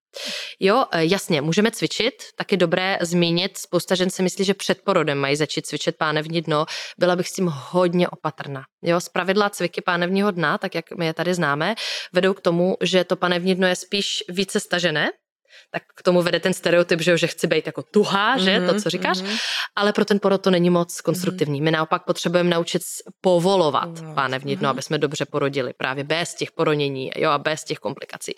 [SPEAKER 2] Jo, e, jasně, můžeme cvičit, taky dobré zmínit, spousta žen si myslí, že před porodem mají začít cvičit pánevní dno, byla bych s tím hodně opatrná. Jo, z pravidla cviky pánevního dna, tak jak my je tady známe, vedou k tomu, že to pánevní dno je spíš více stažené, tak k tomu vede ten stereotyp, že, že chci být jako tuhá, že, mm-hmm, to, co říkáš, mm-hmm. ale pro ten porod to není moc konstruktivní. Mm-hmm. My naopak potřebujeme naučit povolovat mm-hmm. páne vnitřno, mm-hmm. aby jsme dobře porodili, právě bez těch poronění, jo, a bez těch komplikací.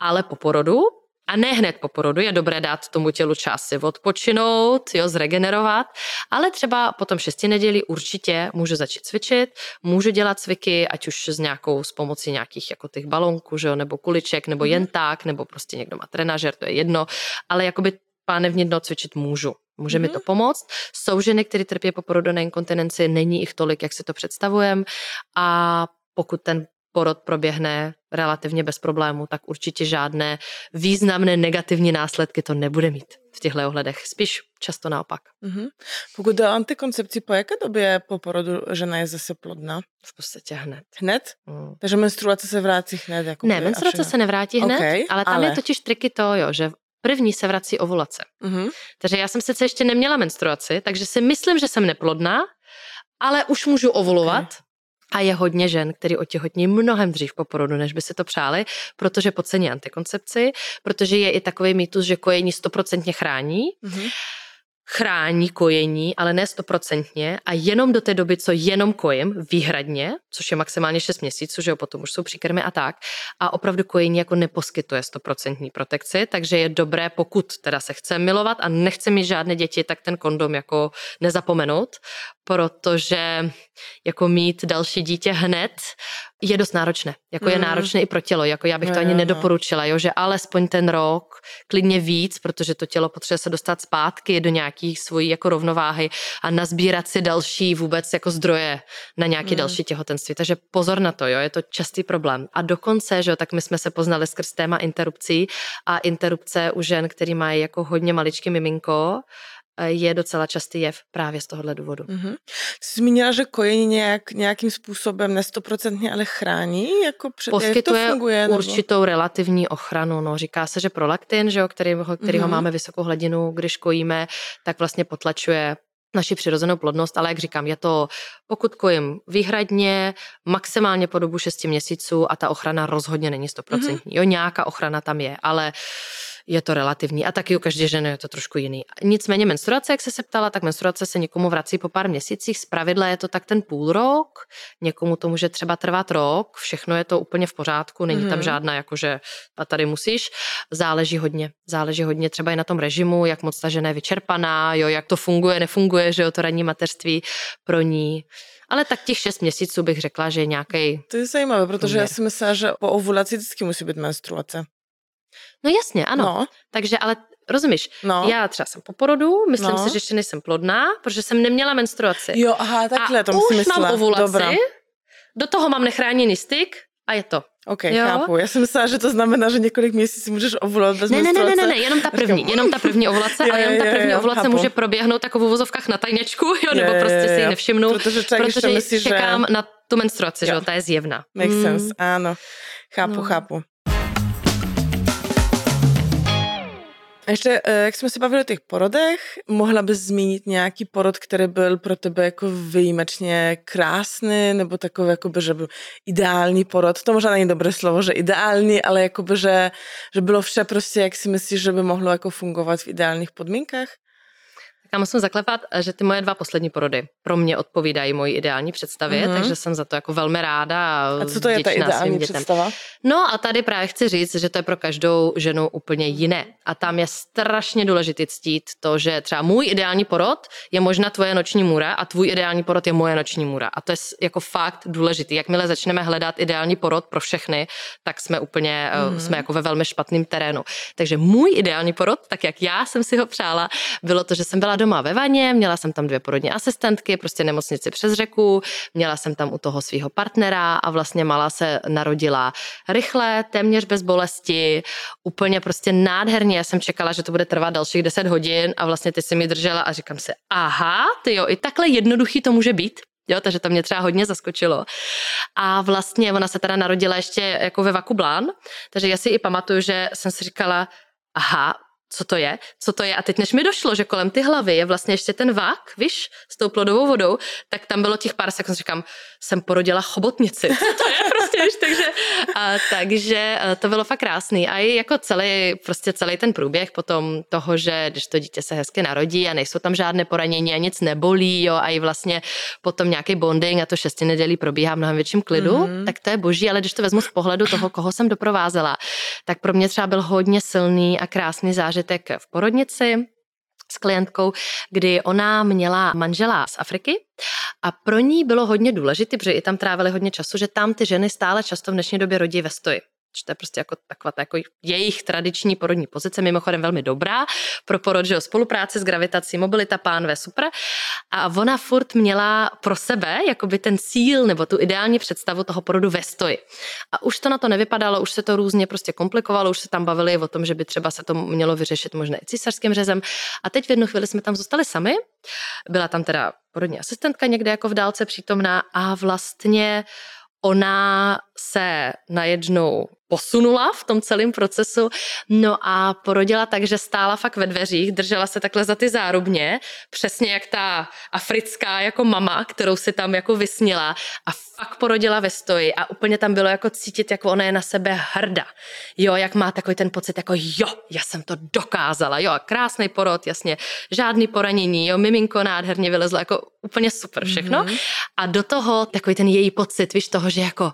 [SPEAKER 2] Ale po porodu a ne hned po porodu je dobré dát tomu tělu čas si odpočinout, jo, zregenerovat, ale třeba potom šesti nedělí určitě můžu začít cvičit, můžu dělat cviky, ať už s nějakou, s pomocí nějakých jako těch balonků, že jo, nebo kuliček, nebo jen tak, nebo prostě někdo má trenažer, to je jedno, ale jakoby pánevně dno cvičit můžu. Může mm-hmm. mi to mhm. pomoct. Jsou ženy, které trpí po porodové inkontinenci, není jich tolik, jak si to představujeme. A pokud ten porod proběhne relativně bez problému, tak určitě žádné významné negativní následky to nebude mít v těchto ohledech. Spíš často naopak.
[SPEAKER 1] Mm-hmm. Pokud jde o antikoncepci, po jaké době po porodu žena je zase plodná?
[SPEAKER 2] V podstatě hned.
[SPEAKER 1] Hned? Mm. Takže menstruace se vrátí hned? Jako
[SPEAKER 2] ne, menstruace se nevrátí hned, okay, ale tam ale... je totiž triky to, jo, že První se vrací ovulace. Mm-hmm. Takže já jsem sice ještě neměla menstruaci, takže si myslím, že jsem neplodná, ale už můžu ovulovat. Okay. A je hodně žen, který otěhotní mnohem dřív po porodu, než by si to přáli, protože podcení antikoncepci, protože je i takový mýtus, že kojení stoprocentně chrání. Mm-hmm chrání kojení, ale ne stoprocentně a jenom do té doby, co jenom kojím, výhradně, což je maximálně 6 měsíců, že jo, potom už jsou příkrmy a tak. A opravdu kojení jako neposkytuje stoprocentní protekci, takže je dobré, pokud teda se chce milovat a nechce mít žádné děti, tak ten kondom jako nezapomenout, protože jako mít další dítě hned je dost náročné. Jako mm. je náročné i pro tělo, jako já bych to ani nedoporučila, jo, že alespoň ten rok, klidně víc, protože to tělo potřebuje se dostat zpátky do nějakých svojí jako rovnováhy a nazbírat si další vůbec jako zdroje na nějaké mm. další těhotenství. Takže pozor na to, jo, je to častý problém. A dokonce, že jo, tak my jsme se poznali skrz téma interrupcí a interrupce u žen, který mají jako hodně maličký miminko, je docela častý jev právě z tohohle důvodu. Mm-hmm.
[SPEAKER 1] Jsi zmínila, že kojení nějak, nějakým způsobem nestoprocentně ale chrání? Jako před,
[SPEAKER 2] Poskytuje jak to funguje, určitou nebo? relativní ochranu. No, říká se, že prolaktin, že jo, který, který mm-hmm. máme vysokou hladinu, když kojíme, tak vlastně potlačuje naši přirozenou plodnost, ale jak říkám, je to, pokud kojím výhradně, maximálně po dobu 6 měsíců a ta ochrana rozhodně není stoprocentní. Mm-hmm. Jo, nějaká ochrana tam je, ale je to relativní. A taky u každé ženy je to trošku jiný. Nicméně menstruace, jak se se ptala, tak menstruace se někomu vrací po pár měsících. Z pravidla je to tak ten půl rok, někomu to může třeba trvat rok, všechno je to úplně v pořádku, není mm-hmm. tam mhm. žádná jakože a tady musíš. Záleží hodně. Záleží hodně třeba i na tom režimu, jak moc ta žena je vyčerpaná, jo, jak to funguje, nefunguje, že jo, to ranní mateřství pro ní. Ale tak těch šest měsíců bych řekla, že je nějaký.
[SPEAKER 1] To je zajímavé, protože já si myslím, že po ovulaci vždycky musí být menstruace.
[SPEAKER 2] No jasně, ano. No. Takže ale Rozumíš? No. Já třeba jsem po porodu, myslím no. si, že ještě nejsem plodná, protože jsem neměla menstruaci.
[SPEAKER 1] Jo, aha, takhle
[SPEAKER 2] a
[SPEAKER 1] to už
[SPEAKER 2] myslela. mám ovulaci, Dobrá. do toho mám nechráněný styk a je to.
[SPEAKER 1] OK, jo? chápu. Já jsem myslela, že to znamená, že několik měsíců můžeš ovulovat bez
[SPEAKER 2] ne, ne, ne, ne, ne, ne, jenom ta první, jenom ta první ovulace, ale jenom ta první ovulace může proběhnout takovou vozovkách na tajněčku, jo, nebo prostě si ji nevšimnu, protože, protože myslí, čekám že... na tu menstruaci, že jo, ta je zjevná.
[SPEAKER 1] Makes mm. sense, ano. Chápu, no. chápu. Ještě, eh, jak jsme se bavili o těch porodech, mohla bys zmínit nějaký porod, který byl pro tebe jako výjimečně krásný, nebo takový, jakoby, že byl ideální porod. To možná není dobré slovo, že ideální, ale jakoby, že, že bylo vše prostě, jak si myslíš, že by mohlo jako fungovat v ideálních podmínkách?
[SPEAKER 2] Já musím zaklepat, že ty moje dva poslední porody pro mě odpovídají mojí ideální představě, mm-hmm. takže jsem za to jako velmi ráda.
[SPEAKER 1] A co to je ta ideální představa?
[SPEAKER 2] No a tady právě chci říct, že to je pro každou ženu úplně jiné. A tam je strašně důležité ctít to, že třeba můj ideální porod je možná tvoje noční můra a tvůj ideální porod je moje noční můra. A to je jako fakt důležitý. Jakmile začneme hledat ideální porod pro všechny, tak jsme úplně, mm-hmm. jsme jako ve velmi špatném terénu. Takže můj ideální porod, tak jak já jsem si ho přála, bylo to, že jsem byla doma ve vaně, měla jsem tam dvě porodní asistentky, prostě nemocnici přes řeku, měla jsem tam u toho svého partnera a vlastně mala se narodila rychle, téměř bez bolesti, úplně prostě nádherně. Já jsem čekala, že to bude trvat dalších 10 hodin a vlastně ty si mi držela a říkám si, aha, ty jo, i takhle jednoduchý to může být. Jo, takže to mě třeba hodně zaskočilo. A vlastně ona se teda narodila ještě jako ve Vaku Blán, takže já si i pamatuju, že jsem si říkala, aha, co to je, co to je. A teď, než mi došlo, že kolem ty hlavy je vlastně ještě ten vák, víš, s tou plodovou vodou, tak tam bylo těch pár sekund, říkám, jsem porodila chobotnici. to je prostě, víš, takže, a, takže a to bylo fakt krásný. A i jako celý, prostě celý ten průběh potom toho, že když to dítě se hezky narodí a nejsou tam žádné poranění a nic nebolí, jo, a i vlastně potom nějaký bonding a to šesti nedělí probíhá v mnohem větším klidu, mm-hmm. tak to je boží, ale když to vezmu z pohledu toho, koho jsem doprovázela, tak pro mě třeba byl hodně silný a krásný zážitek v porodnici, s klientkou, kdy ona měla manžela z Afriky a pro ní bylo hodně důležité, protože i tam trávili hodně času, že tam ty ženy stále často v dnešní době rodí ve stoji že to je prostě jako taková jako jejich tradiční porodní pozice, mimochodem velmi dobrá pro porod, že jo, spolupráce s gravitací, mobilita, pánve, super. A ona furt měla pro sebe jakoby ten cíl nebo tu ideální představu toho porodu ve stoji. A už to na to nevypadalo, už se to různě prostě komplikovalo, už se tam bavili o tom, že by třeba se to mělo vyřešit možná i císařským řezem. A teď v jednu chvíli jsme tam zůstali sami. Byla tam teda porodní asistentka někde jako v dálce přítomná a vlastně ona se najednou posunula v tom celém procesu, no a porodila tak, že stála fakt ve dveřích, držela se takhle za ty zárubně, přesně jak ta africká jako mama, kterou si tam jako vysnila a fakt porodila ve stoji a úplně tam bylo jako cítit, jako ona je na sebe hrda. Jo, jak má takový ten pocit, jako jo, já jsem to dokázala, jo, krásný porod, jasně, žádný poranění, jo, miminko nádherně vylezlo, jako úplně super všechno. Mm-hmm. A do toho takový ten její pocit, víš, toho, že jako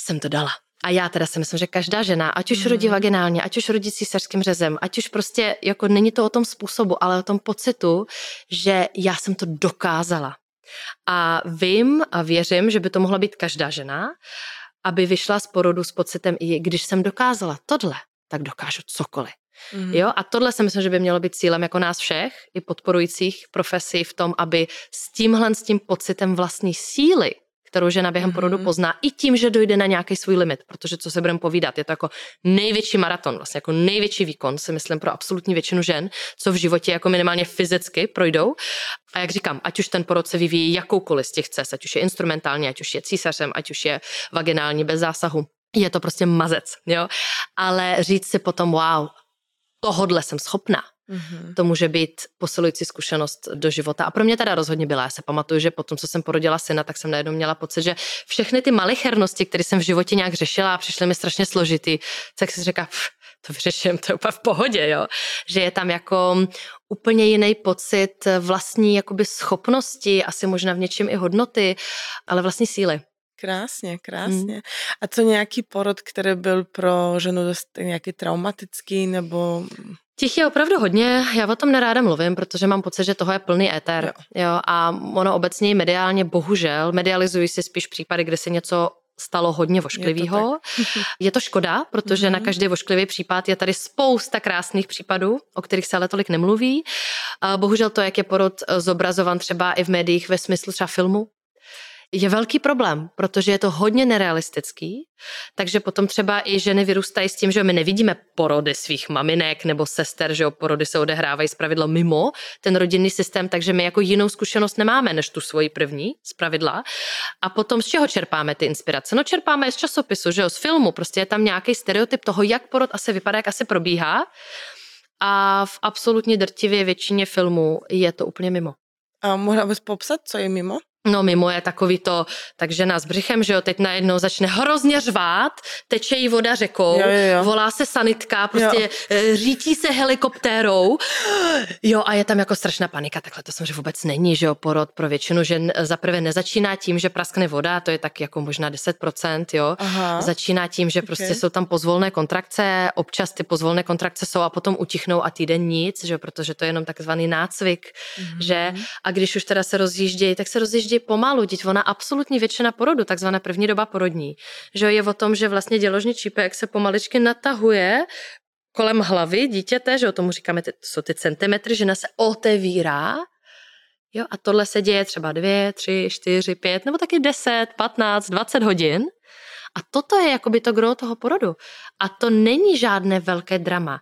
[SPEAKER 2] jsem to dala. A já teda si myslím, že každá žena, ať už rodí mhm. vaginálně, ať už rodí císařským řezem, ať už prostě, jako není to o tom způsobu, ale o tom pocitu, že já jsem to dokázala. A vím a věřím, že by to mohla být každá žena, aby vyšla z porodu s pocitem, i když jsem dokázala tohle, tak dokážu cokoliv. Mm. Jo, a tohle si myslím, že by mělo být cílem jako nás všech, i podporujících profesí v tom, aby s tímhle, s tím pocitem vlastní síly, kterou žena během porodu mhm. pozná, i tím, že dojde na nějaký svůj limit, protože co se budeme povídat, je to jako největší maraton, vlastně jako největší výkon, si myslím, pro absolutní většinu žen, co v životě jako minimálně fyzicky projdou. A jak říkám, ať už ten porod se vyvíjí jakoukoliv z těch cest, ať už je instrumentální, ať už je císařem, ať už je vaginální bez zásahu, je to prostě mazec, jo. Ale říct si potom, wow, tohodle jsem schopná, Mm-hmm. To může být posilující zkušenost do života. A pro mě teda rozhodně byla. Já se pamatuju, že potom, co jsem porodila syna, tak jsem najednou měla pocit, že všechny ty malichernosti, které jsem v životě nějak řešila a přišly mi strašně složitý, tak si říká, to vyřeším, to je úplně v pohodě, jo. Že je tam jako úplně jiný pocit vlastní jakoby schopnosti, asi možná v něčem i hodnoty, ale vlastní síly.
[SPEAKER 1] Krásně, krásně. Hmm. A co nějaký porod, který byl pro ženu dost nějaký traumatický nebo...
[SPEAKER 2] Těch je opravdu hodně, já o tom neráda mluvím, protože mám pocit, že toho je plný éter. Jo. Jo, a ono obecně mediálně, bohužel, medializují si spíš případy, kde se něco stalo hodně vošklivého. Je, je to škoda, protože mm-hmm. na mhm. každý vošklivý případ je tady spousta krásných případů, o kterých se ale tolik nemluví. Bohužel to, jak je porod zobrazovan třeba i v médiích ve smyslu třeba filmu, je velký problém, protože je to hodně nerealistický, takže potom třeba i ženy vyrůstají s tím, že my nevidíme porody svých maminek nebo sester, že porody se odehrávají zpravidlo mimo ten rodinný systém, takže my jako jinou zkušenost nemáme než tu svoji první zpravidla. A potom z čeho čerpáme ty inspirace? No čerpáme z časopisu, že jo, z filmu, prostě je tam nějaký stereotyp toho, jak porod asi vypadá, jak asi probíhá. A v absolutně drtivě většině filmů je to úplně mimo.
[SPEAKER 1] A mohla bys popsat, co je mimo?
[SPEAKER 2] No mimo je takový to, tak žena s břichem, že jo, teď najednou začne hrozně řvát, teče jí voda řekou, jo, jo, jo. volá se sanitka, prostě jo. Eh, řítí se helikoptérou, jo a je tam jako strašná panika, takhle to samozřejmě vůbec není, že jo, porod pro většinu žen zaprvé nezačíná tím, že praskne voda, to je tak jako možná 10%, jo, Aha. začíná tím, že prostě okay. jsou tam pozvolné kontrakce, občas ty pozvolné kontrakce jsou a potom utichnou a týden nic, že jo, protože to je jenom takzvaný nácvik, mm-hmm. že a když už teda se rozjíždějí, tak se rozjíždějí pomalu, teď ona absolutní většina porodu, takzvaná první doba porodní, že je o tom, že vlastně děložní čípek se pomaličky natahuje kolem hlavy dítěte, že o tomu říkáme, to jsou ty centimetry, žena se otevírá, jo, a tohle se děje třeba dvě, tři, čtyři, pět, nebo taky deset, patnáct, dvacet hodin. A toto je jakoby to gro toho porodu. A to není žádné velké drama.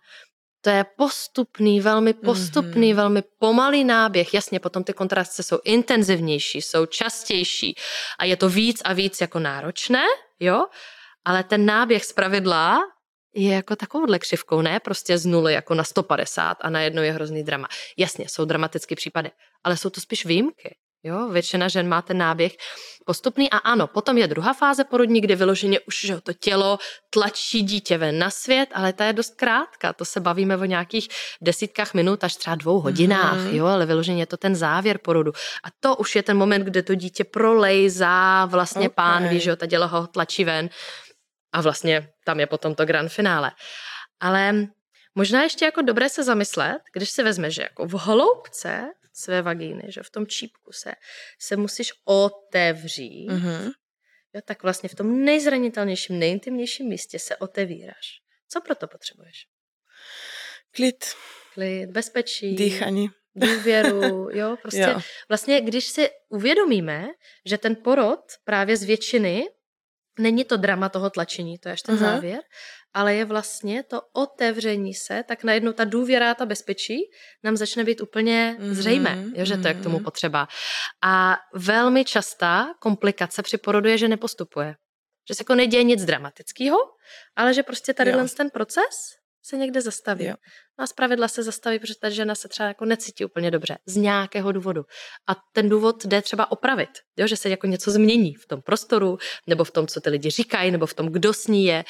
[SPEAKER 2] To je postupný, velmi postupný, mm-hmm. velmi pomalý náběh. Jasně, potom ty kontrasty jsou intenzivnější, jsou častější a je to víc a víc jako náročné, jo? Ale ten náběh z pravidla je jako takovouhle křivkou, ne prostě z nuly jako na 150 a najednou je hrozný drama. Jasně, jsou dramatické případy, ale jsou to spíš výjimky. Jo, většina žen má ten náběh postupný a ano, potom je druhá fáze porodní, kde vyloženě už že to tělo tlačí dítě ven na svět, ale ta je dost krátká, to se bavíme o nějakých desítkách minut až třeba dvou hodinách, mm-hmm. jo, ale vyloženě je to ten závěr porodu. A to už je ten moment, kde to dítě prolejzá, vlastně okay. pán ví, že jo, ta dělo ho tlačí ven a vlastně tam je potom to grand finále. Ale možná ještě jako dobré se zamyslet, když si vezme, že jako v hloubce své vagíny, že v tom čípku se, se musíš otevřít, mm-hmm. jo, tak vlastně v tom nejzranitelnějším, nejintimnějším místě se otevíráš. Co proto potřebuješ?
[SPEAKER 1] Klid.
[SPEAKER 2] Klid, bezpečí.
[SPEAKER 1] Dýchaní.
[SPEAKER 2] Důvěru, jo, prostě jo. vlastně, když si uvědomíme, že ten porod právě z většiny není to drama toho tlačení, to je až ten uh-huh. závěr, ale je vlastně to otevření se, tak najednou ta důvěra, ta bezpečí nám začne být úplně mm-hmm, zřejmé, jo, že to je k tomu mhm. potřeba. A velmi častá komplikace při porodu je, že nepostupuje. Že se jako neděje nic dramatického, ale že prostě tady ten proces se někde zastaví. Jo. No a zpravidla se zastaví, protože ta žena se třeba jako necítí úplně dobře z nějakého důvodu. A ten důvod jde třeba opravit, jo? že se jako něco změní v tom prostoru, nebo v tom, co ty lidi říkají, nebo v tom, kdo s ní je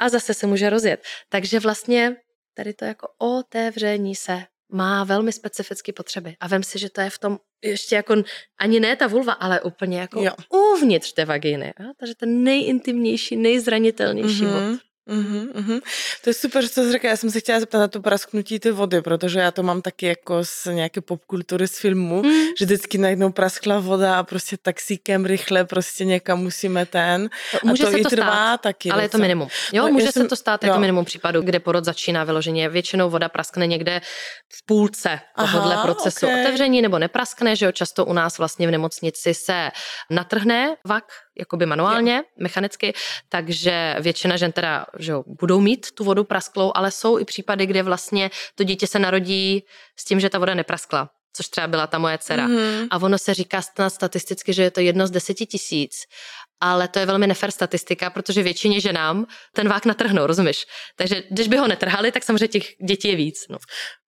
[SPEAKER 2] a zase se může rozjet. Takže vlastně tady to jako otevření se má velmi specifické potřeby. A vem si, že to je v tom ještě jako ani ne ta vulva, ale úplně jako jo. uvnitř té vagíny. Takže ten nejintimnější, nejzranitelnější mm-hmm. bod.
[SPEAKER 1] Mm-hmm, mm-hmm. To je super, že to řekla. Já jsem se chtěla zeptat na to prasknutí ty vody, protože já to mám taky jako z nějaké popkultury z filmu, mm. že vždycky najednou praskla voda a prostě taxíkem rychle prostě někam musíme ten.
[SPEAKER 2] Může
[SPEAKER 1] a to
[SPEAKER 2] se
[SPEAKER 1] i
[SPEAKER 2] to
[SPEAKER 1] trvá
[SPEAKER 2] stát,
[SPEAKER 1] taky.
[SPEAKER 2] Ale je to minimum. Jo, no, může jsem, se to stát, je to minimum případů, kde porod začíná vyloženě. Většinou voda praskne někde v půlce tohohle Aha, procesu. Okay. Otevření nebo nepraskne, že jo, často u nás vlastně v nemocnici se natrhne vak, jakoby manuálně, jo. mechanicky, takže většina žen teda že jo, budou mít tu vodu prasklou, ale jsou i případy, kde vlastně to dítě se narodí s tím, že ta voda nepraskla což třeba byla ta moje dcera. Mm-hmm. A ono se říká statisticky, že je to jedno z deseti tisíc. Ale to je velmi nefer statistika, protože většině ženám ten vák natrhnou, rozumíš? Takže když by ho netrhali, tak samozřejmě těch dětí je víc. No.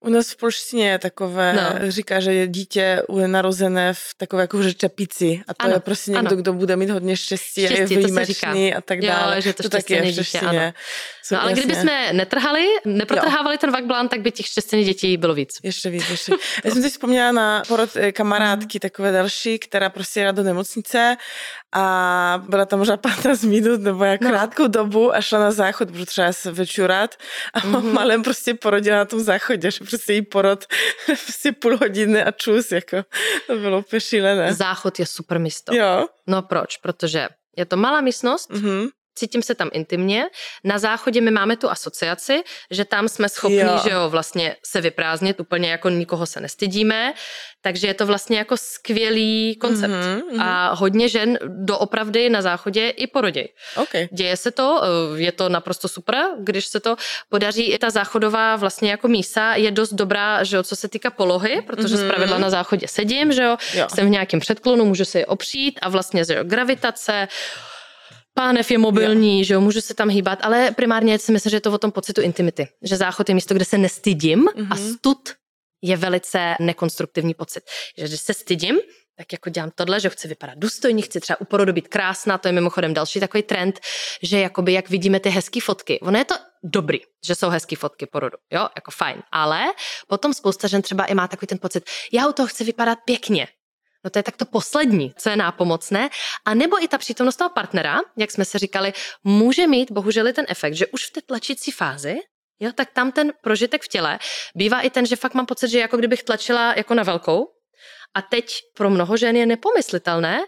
[SPEAKER 1] U nás v polštině je takové, no. říká, že je dítě je narozené v takové jako že čepici a to ano, je prostě někdo, ano. kdo bude mít hodně štěstí, štěstí a je výjimečný a tak dále.
[SPEAKER 2] Jo, že to, to taky je v češtině. No, ale kdyby jsme netrhali, neprotrhávali jo. ten vakblán, tak by těch štěstěných dětí bylo víc.
[SPEAKER 1] Ještě víc, ještě. Já jsem si vzpomněla na porod eh, kamarádky, takové další, která prostě jela do nemocnice a byla tam možná 15 minut nebo jak no. krátkou dobu a šla na záchod, protože třeba se večurat a mm-hmm. malém prostě porodila na tom záchodě, že prostě jí porod prostě půl hodiny a čus, jako to bylo úplně šílené.
[SPEAKER 2] Záchod je super místo.
[SPEAKER 1] Jo.
[SPEAKER 2] No proč? Protože je to malá místnost, mm-hmm cítím se tam intimně. Na záchodě my máme tu asociaci, že tam jsme schopni, jo. že jo, vlastně se vyprázdnit, úplně jako nikoho se nestydíme, takže je to vlastně jako skvělý koncept. Mm-hmm, A hodně žen doopravdy na záchodě i poroděj.
[SPEAKER 1] Okay.
[SPEAKER 2] Děje se to, eh, je to naprosto super, když se to podaří. I ta záchodová vlastně jako mísa je dost dobrá, že jo, co se týká polohy, protože mm-hmm. zpravidla na záchodě sedím, že jo, jo. jsem v nějakém předklonu, můžu se je opřít a vlastně, že jo, gravitace, Pánev je mobilní, jo. že jo, můžu se tam hýbat, ale primárně si myslím, že je to o tom pocitu intimity. Že záchod je místo, kde se nestydím mm-hmm. a mhm. stud je velice nekonstruktivní pocit. Že když se stydím, tak jako dělám tohle, že chci vypadat důstojně, chci třeba u porodu být krásná, to je mimochodem další takový trend, že jakoby jak vidíme ty hezké fotky, ono je to dobrý, že jsou hezké fotky porodu, jo, jako fajn, ale potom spousta žen třeba i má takový ten pocit, já u toho chci vypadat pěkně, No to je tak to poslední, co je nápomocné. A nebo i ta přítomnost toho partnera, jak jsme se říkali, může mít bohužel i ten efekt, že už v té tlačící fázi Jo, tak tam ten prožitek v těle bývá i ten, že fakt mám pocit, že jako kdybych tlačila jako na velkou. A teď pro mnoho žen je nepomyslitelné,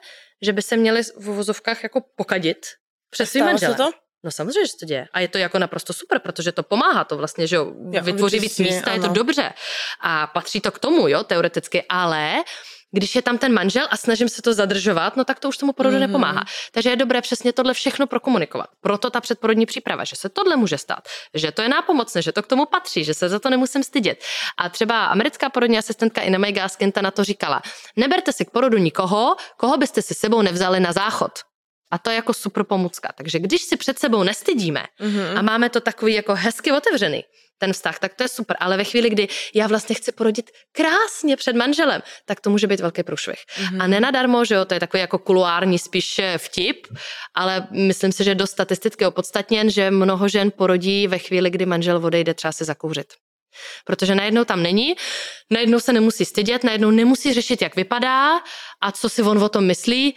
[SPEAKER 2] že by se měly v uvozovkách jako pokadit přes svým manželem. to? No samozřejmě, že se to děje. A je to jako naprosto super, protože to pomáhá to vlastně, že jo, vytvoří víc místa, ano. je to dobře. A patří to k tomu, jo, teoreticky, ale když je tam ten manžel a snažím se to zadržovat, no tak to už tomu porodu mm-hmm. nepomáhá. Takže je dobré přesně tohle všechno prokomunikovat. Proto ta předporodní příprava, že se tohle může stát, že to je nápomocné, že to k tomu patří, že se za to nemusím stydět. A třeba americká porodní asistentka Ina May Gaskinta na to říkala, neberte si k porodu nikoho, koho byste si sebou nevzali na záchod. A to je jako super pomůcka. Takže když si před sebou nestydíme mm-hmm. a máme to takový jako hezky otevřený, ten vztah, tak to je super. Ale ve chvíli, kdy já vlastně chci porodit krásně před manželem, tak to může být velký průšvih. Mm-hmm. A nenadarmo, že jo, to je takový jako kuluární spíš vtip, ale myslím si, že je dost statisticky opodstatněn, že mnoho žen porodí ve chvíli, kdy manžel odejde třeba se zakouřit. Protože najednou tam není, najednou se nemusí stydět, najednou nemusí řešit, jak vypadá a co si on o tom myslí,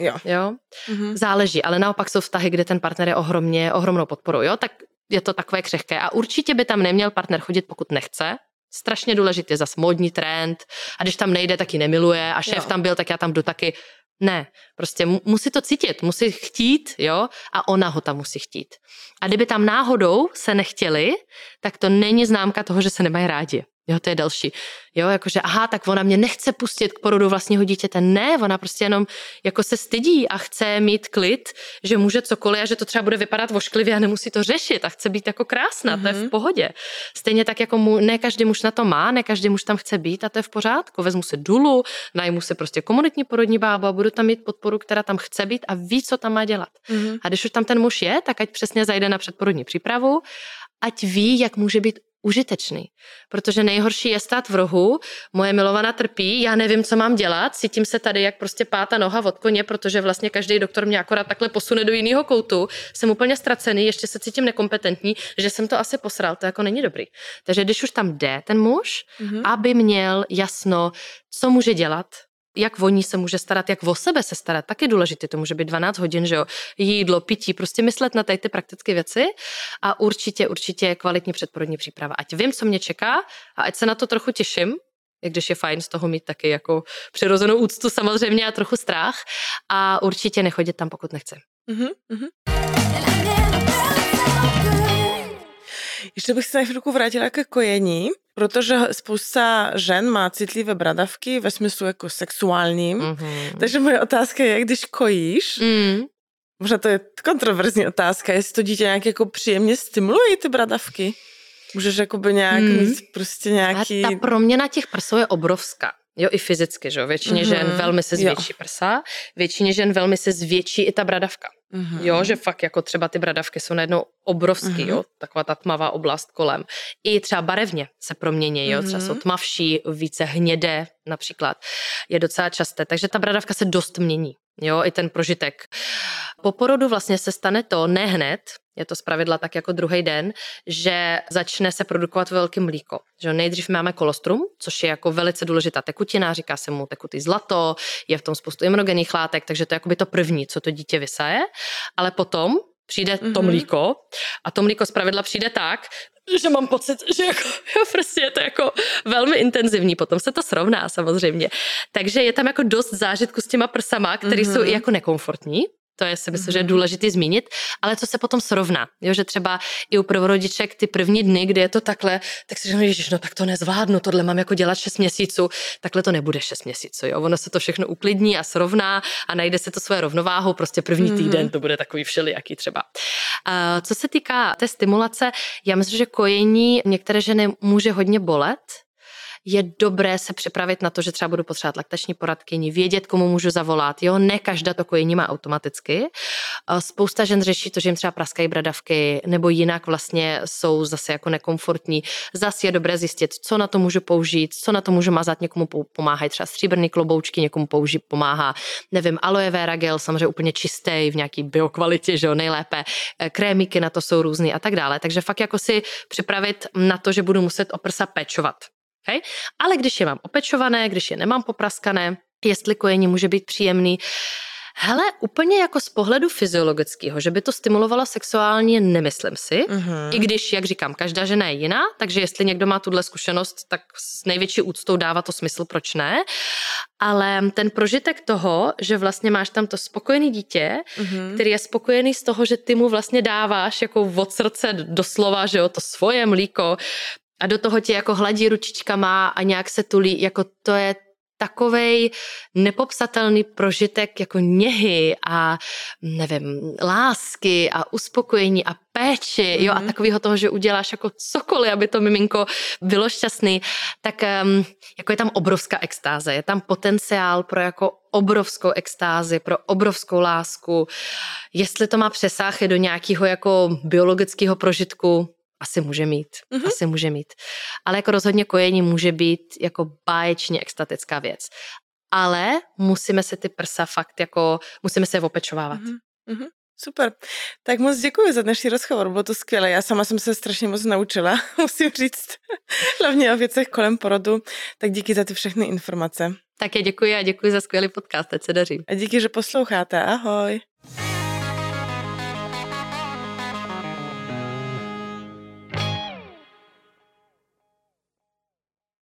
[SPEAKER 1] Jo.
[SPEAKER 2] jo? Mm-hmm. Záleží, ale naopak jsou vztahy, kde ten partner je ohromně, ohromnou podporou, jo? Tak je to takové křehké. A určitě by tam neměl partner chodit, pokud nechce. Strašně důležitý je zase módní trend. A když tam nejde, tak ji nemiluje. A šéf jo. tam byl, tak já tam jdu taky. Ne, prostě musí to cítit, musí chtít, jo, a ona ho tam musí chtít. A kdyby tam náhodou se nechtěli, tak to není známka toho, že se nemají rádi. Jo, to je další. Jo, jakože aha, tak ona mě nechce pustit k porodu vlastního dítěte. Ne, ona prostě jenom jako se stydí a chce mít klid, že může cokoliv a že to třeba bude vypadat vošklivě a nemusí to řešit a chce být jako krásná, mm-hmm. to je v mhm. pohodě. Stejně tak jako mu, ne každý muž na to má, ne každý muž tam chce být a to je v pořádku. Vezmu se dulu, najmu se prostě komunitní porodní bábu a budu tam mít podporu, která tam chce být a ví, co tam má dělat. Mm-hmm. A když už tam ten muž je, tak ať přesně zajde na předporodní přípravu, ať ví, jak může být užitečný. Protože nejhorší je stát v rohu, moje milovaná trpí, já nevím, co mám dělat, cítím se tady jak prostě páta noha od koně, protože vlastně každý doktor mě akorát takhle posune do jiného koutu, jsem úplně ztracený, ještě se cítím nekompetentní, že jsem to asi posral, to jako není dobrý. Takže když už tam jde ten muž, mm-hmm. aby měl jasno, co může dělat, jak o ní se může starat, jak o sebe se starat, taky důležité. To může být 12 hodin, že jo, jídlo, pití, prostě myslet na tady ty praktické věci a určitě, určitě kvalitní předporodní příprava. Ať vím, co mě čeká a ať se na to trochu těším, i když je fajn z toho mít taky jako přirozenou úctu samozřejmě a trochu strach a určitě nechodit tam, pokud nechce. Mm-hmm.
[SPEAKER 1] Ještě bych se na chvilku vrátila ke kojení, protože spousta žen má citlivé bradavky ve smyslu jako sexuálním. Mm-hmm. Takže moje otázka je, když kojíš, mm. možná to je kontroverzní otázka, jestli to dítě nějak jako příjemně stimuluje ty bradavky? Můžeš jakoby nějak mm. mít prostě nějaký...
[SPEAKER 2] A ta proměna těch prsou je obrovská. Jo, i fyzicky, že jo. Většině mm-hmm. žen velmi se zvětší jo. prsa, většině žen velmi se zvětší i ta bradavka. Mm-hmm. Jo, že fakt jako třeba ty bradavky jsou najednou obrovský, mm-hmm. jo, taková ta tmavá oblast kolem. I třeba barevně se promění, jo, třeba jsou mhm. tmavší, více hnědé například, je docela časté, takže ta bradavka se dost mění, jo, i ten prožitek. Po porodu vlastně se stane to, ne hned, je to zpravidla tak jako druhý den, že začne se produkovat velký mlíko. Že nejdřív máme kolostrum, což je jako velice důležitá tekutina, říká se mu tekutý zlato, je v tom spoustu imunogenních látek, takže to je jakoby to první, co to dítě vysaje. Ale potom přijde mm-hmm. to mhm. mlíko a to mlíko zpravidla přijde tak, že mám pocit, že jako, jo, prostě je to jako velmi intenzivní, potom se to srovná samozřejmě. Takže je tam jako dost zážitku s těma prsama, které mm-hmm. jsou i jako nekomfortní, to je si myslím, že je mhm. důležité zmínit, ale co se potom srovná, jo, že třeba i u prvorodiček ty první dny, kdy je to takhle, tak si říkám, že no tak to nezvládnu, tohle mám jako dělat 6 měsíců, takhle to nebude 6 měsíců, jo, ono se to všechno uklidní a srovná a najde se to své rovnováhu, prostě první mhm. týden to bude takový všelijaký třeba. A co se týká té stimulace, já myslím, že kojení některé ženy může hodně bolet, je dobré se připravit na to, že třeba budu potřebovat laktační poradkyni, vědět, komu můžu zavolat. Jo, ne každá to kojení má automaticky. Spousta žen řeší to, že jim třeba praskají bradavky, nebo jinak vlastně jsou zase jako nekomfortní. Zase je dobré zjistit, co na to můžu použít, co na to můžu mazat, někomu pomáhají třeba stříbrný kloboučky, někomu použít pomáhá, nevím, aloe vera gel, samozřejmě úplně čistý, v nějaký biokvalitě, že jo, nejlépe. E, krémíky na to jsou různý a tak dále. Takže fakt jako si připravit na to, že budu muset o prsa pečovat. Okay? Ale když je mám opečované, když je nemám popraskané, jestli kojení může být příjemný, Hele, úplně jako z pohledu fyziologického, že by to stimulovalo sexuálně, nemyslím si. Mm-hmm. I když, jak říkám, každá žena je jiná, takže jestli někdo má tuhle zkušenost, tak s největší úctou dává to smysl, proč ne. Ale ten prožitek toho, že vlastně máš tam to spokojené dítě, mm-hmm. který je spokojený z toho, že ty mu vlastně dáváš jako od srdce doslova, že jo, to svoje mlíko, a do toho tě jako hladí ručičkama a nějak se tulí, jako to je takovej nepopsatelný prožitek jako něhy a nevím, lásky a uspokojení a péči, mm-hmm. jo, a mhm. takového toho, že uděláš jako cokoliv, aby to miminko bylo šťastný, tak um, jako je tam obrovská extáze, je tam potenciál pro jako obrovskou extázi, pro obrovskou lásku. Jestli to má přesáhy do nějakého jako biologického prožitku, asi může mít, mm-hmm. asi může mít. Ale jako rozhodně kojení může být jako báječně extatická věc. Ale musíme se ty prsa fakt jako, musíme se je opečovávat. Mm-hmm.
[SPEAKER 1] Super. Tak moc děkuji za dnešní rozhovor, bylo to skvělé. Já sama jsem se strašně moc naučila, musím říct, hlavně o věcech kolem porodu. Tak díky za ty všechny informace.
[SPEAKER 2] Také děkuji a děkuji za skvělý podcast, teď se daří.
[SPEAKER 1] A díky, že posloucháte. Ahoj.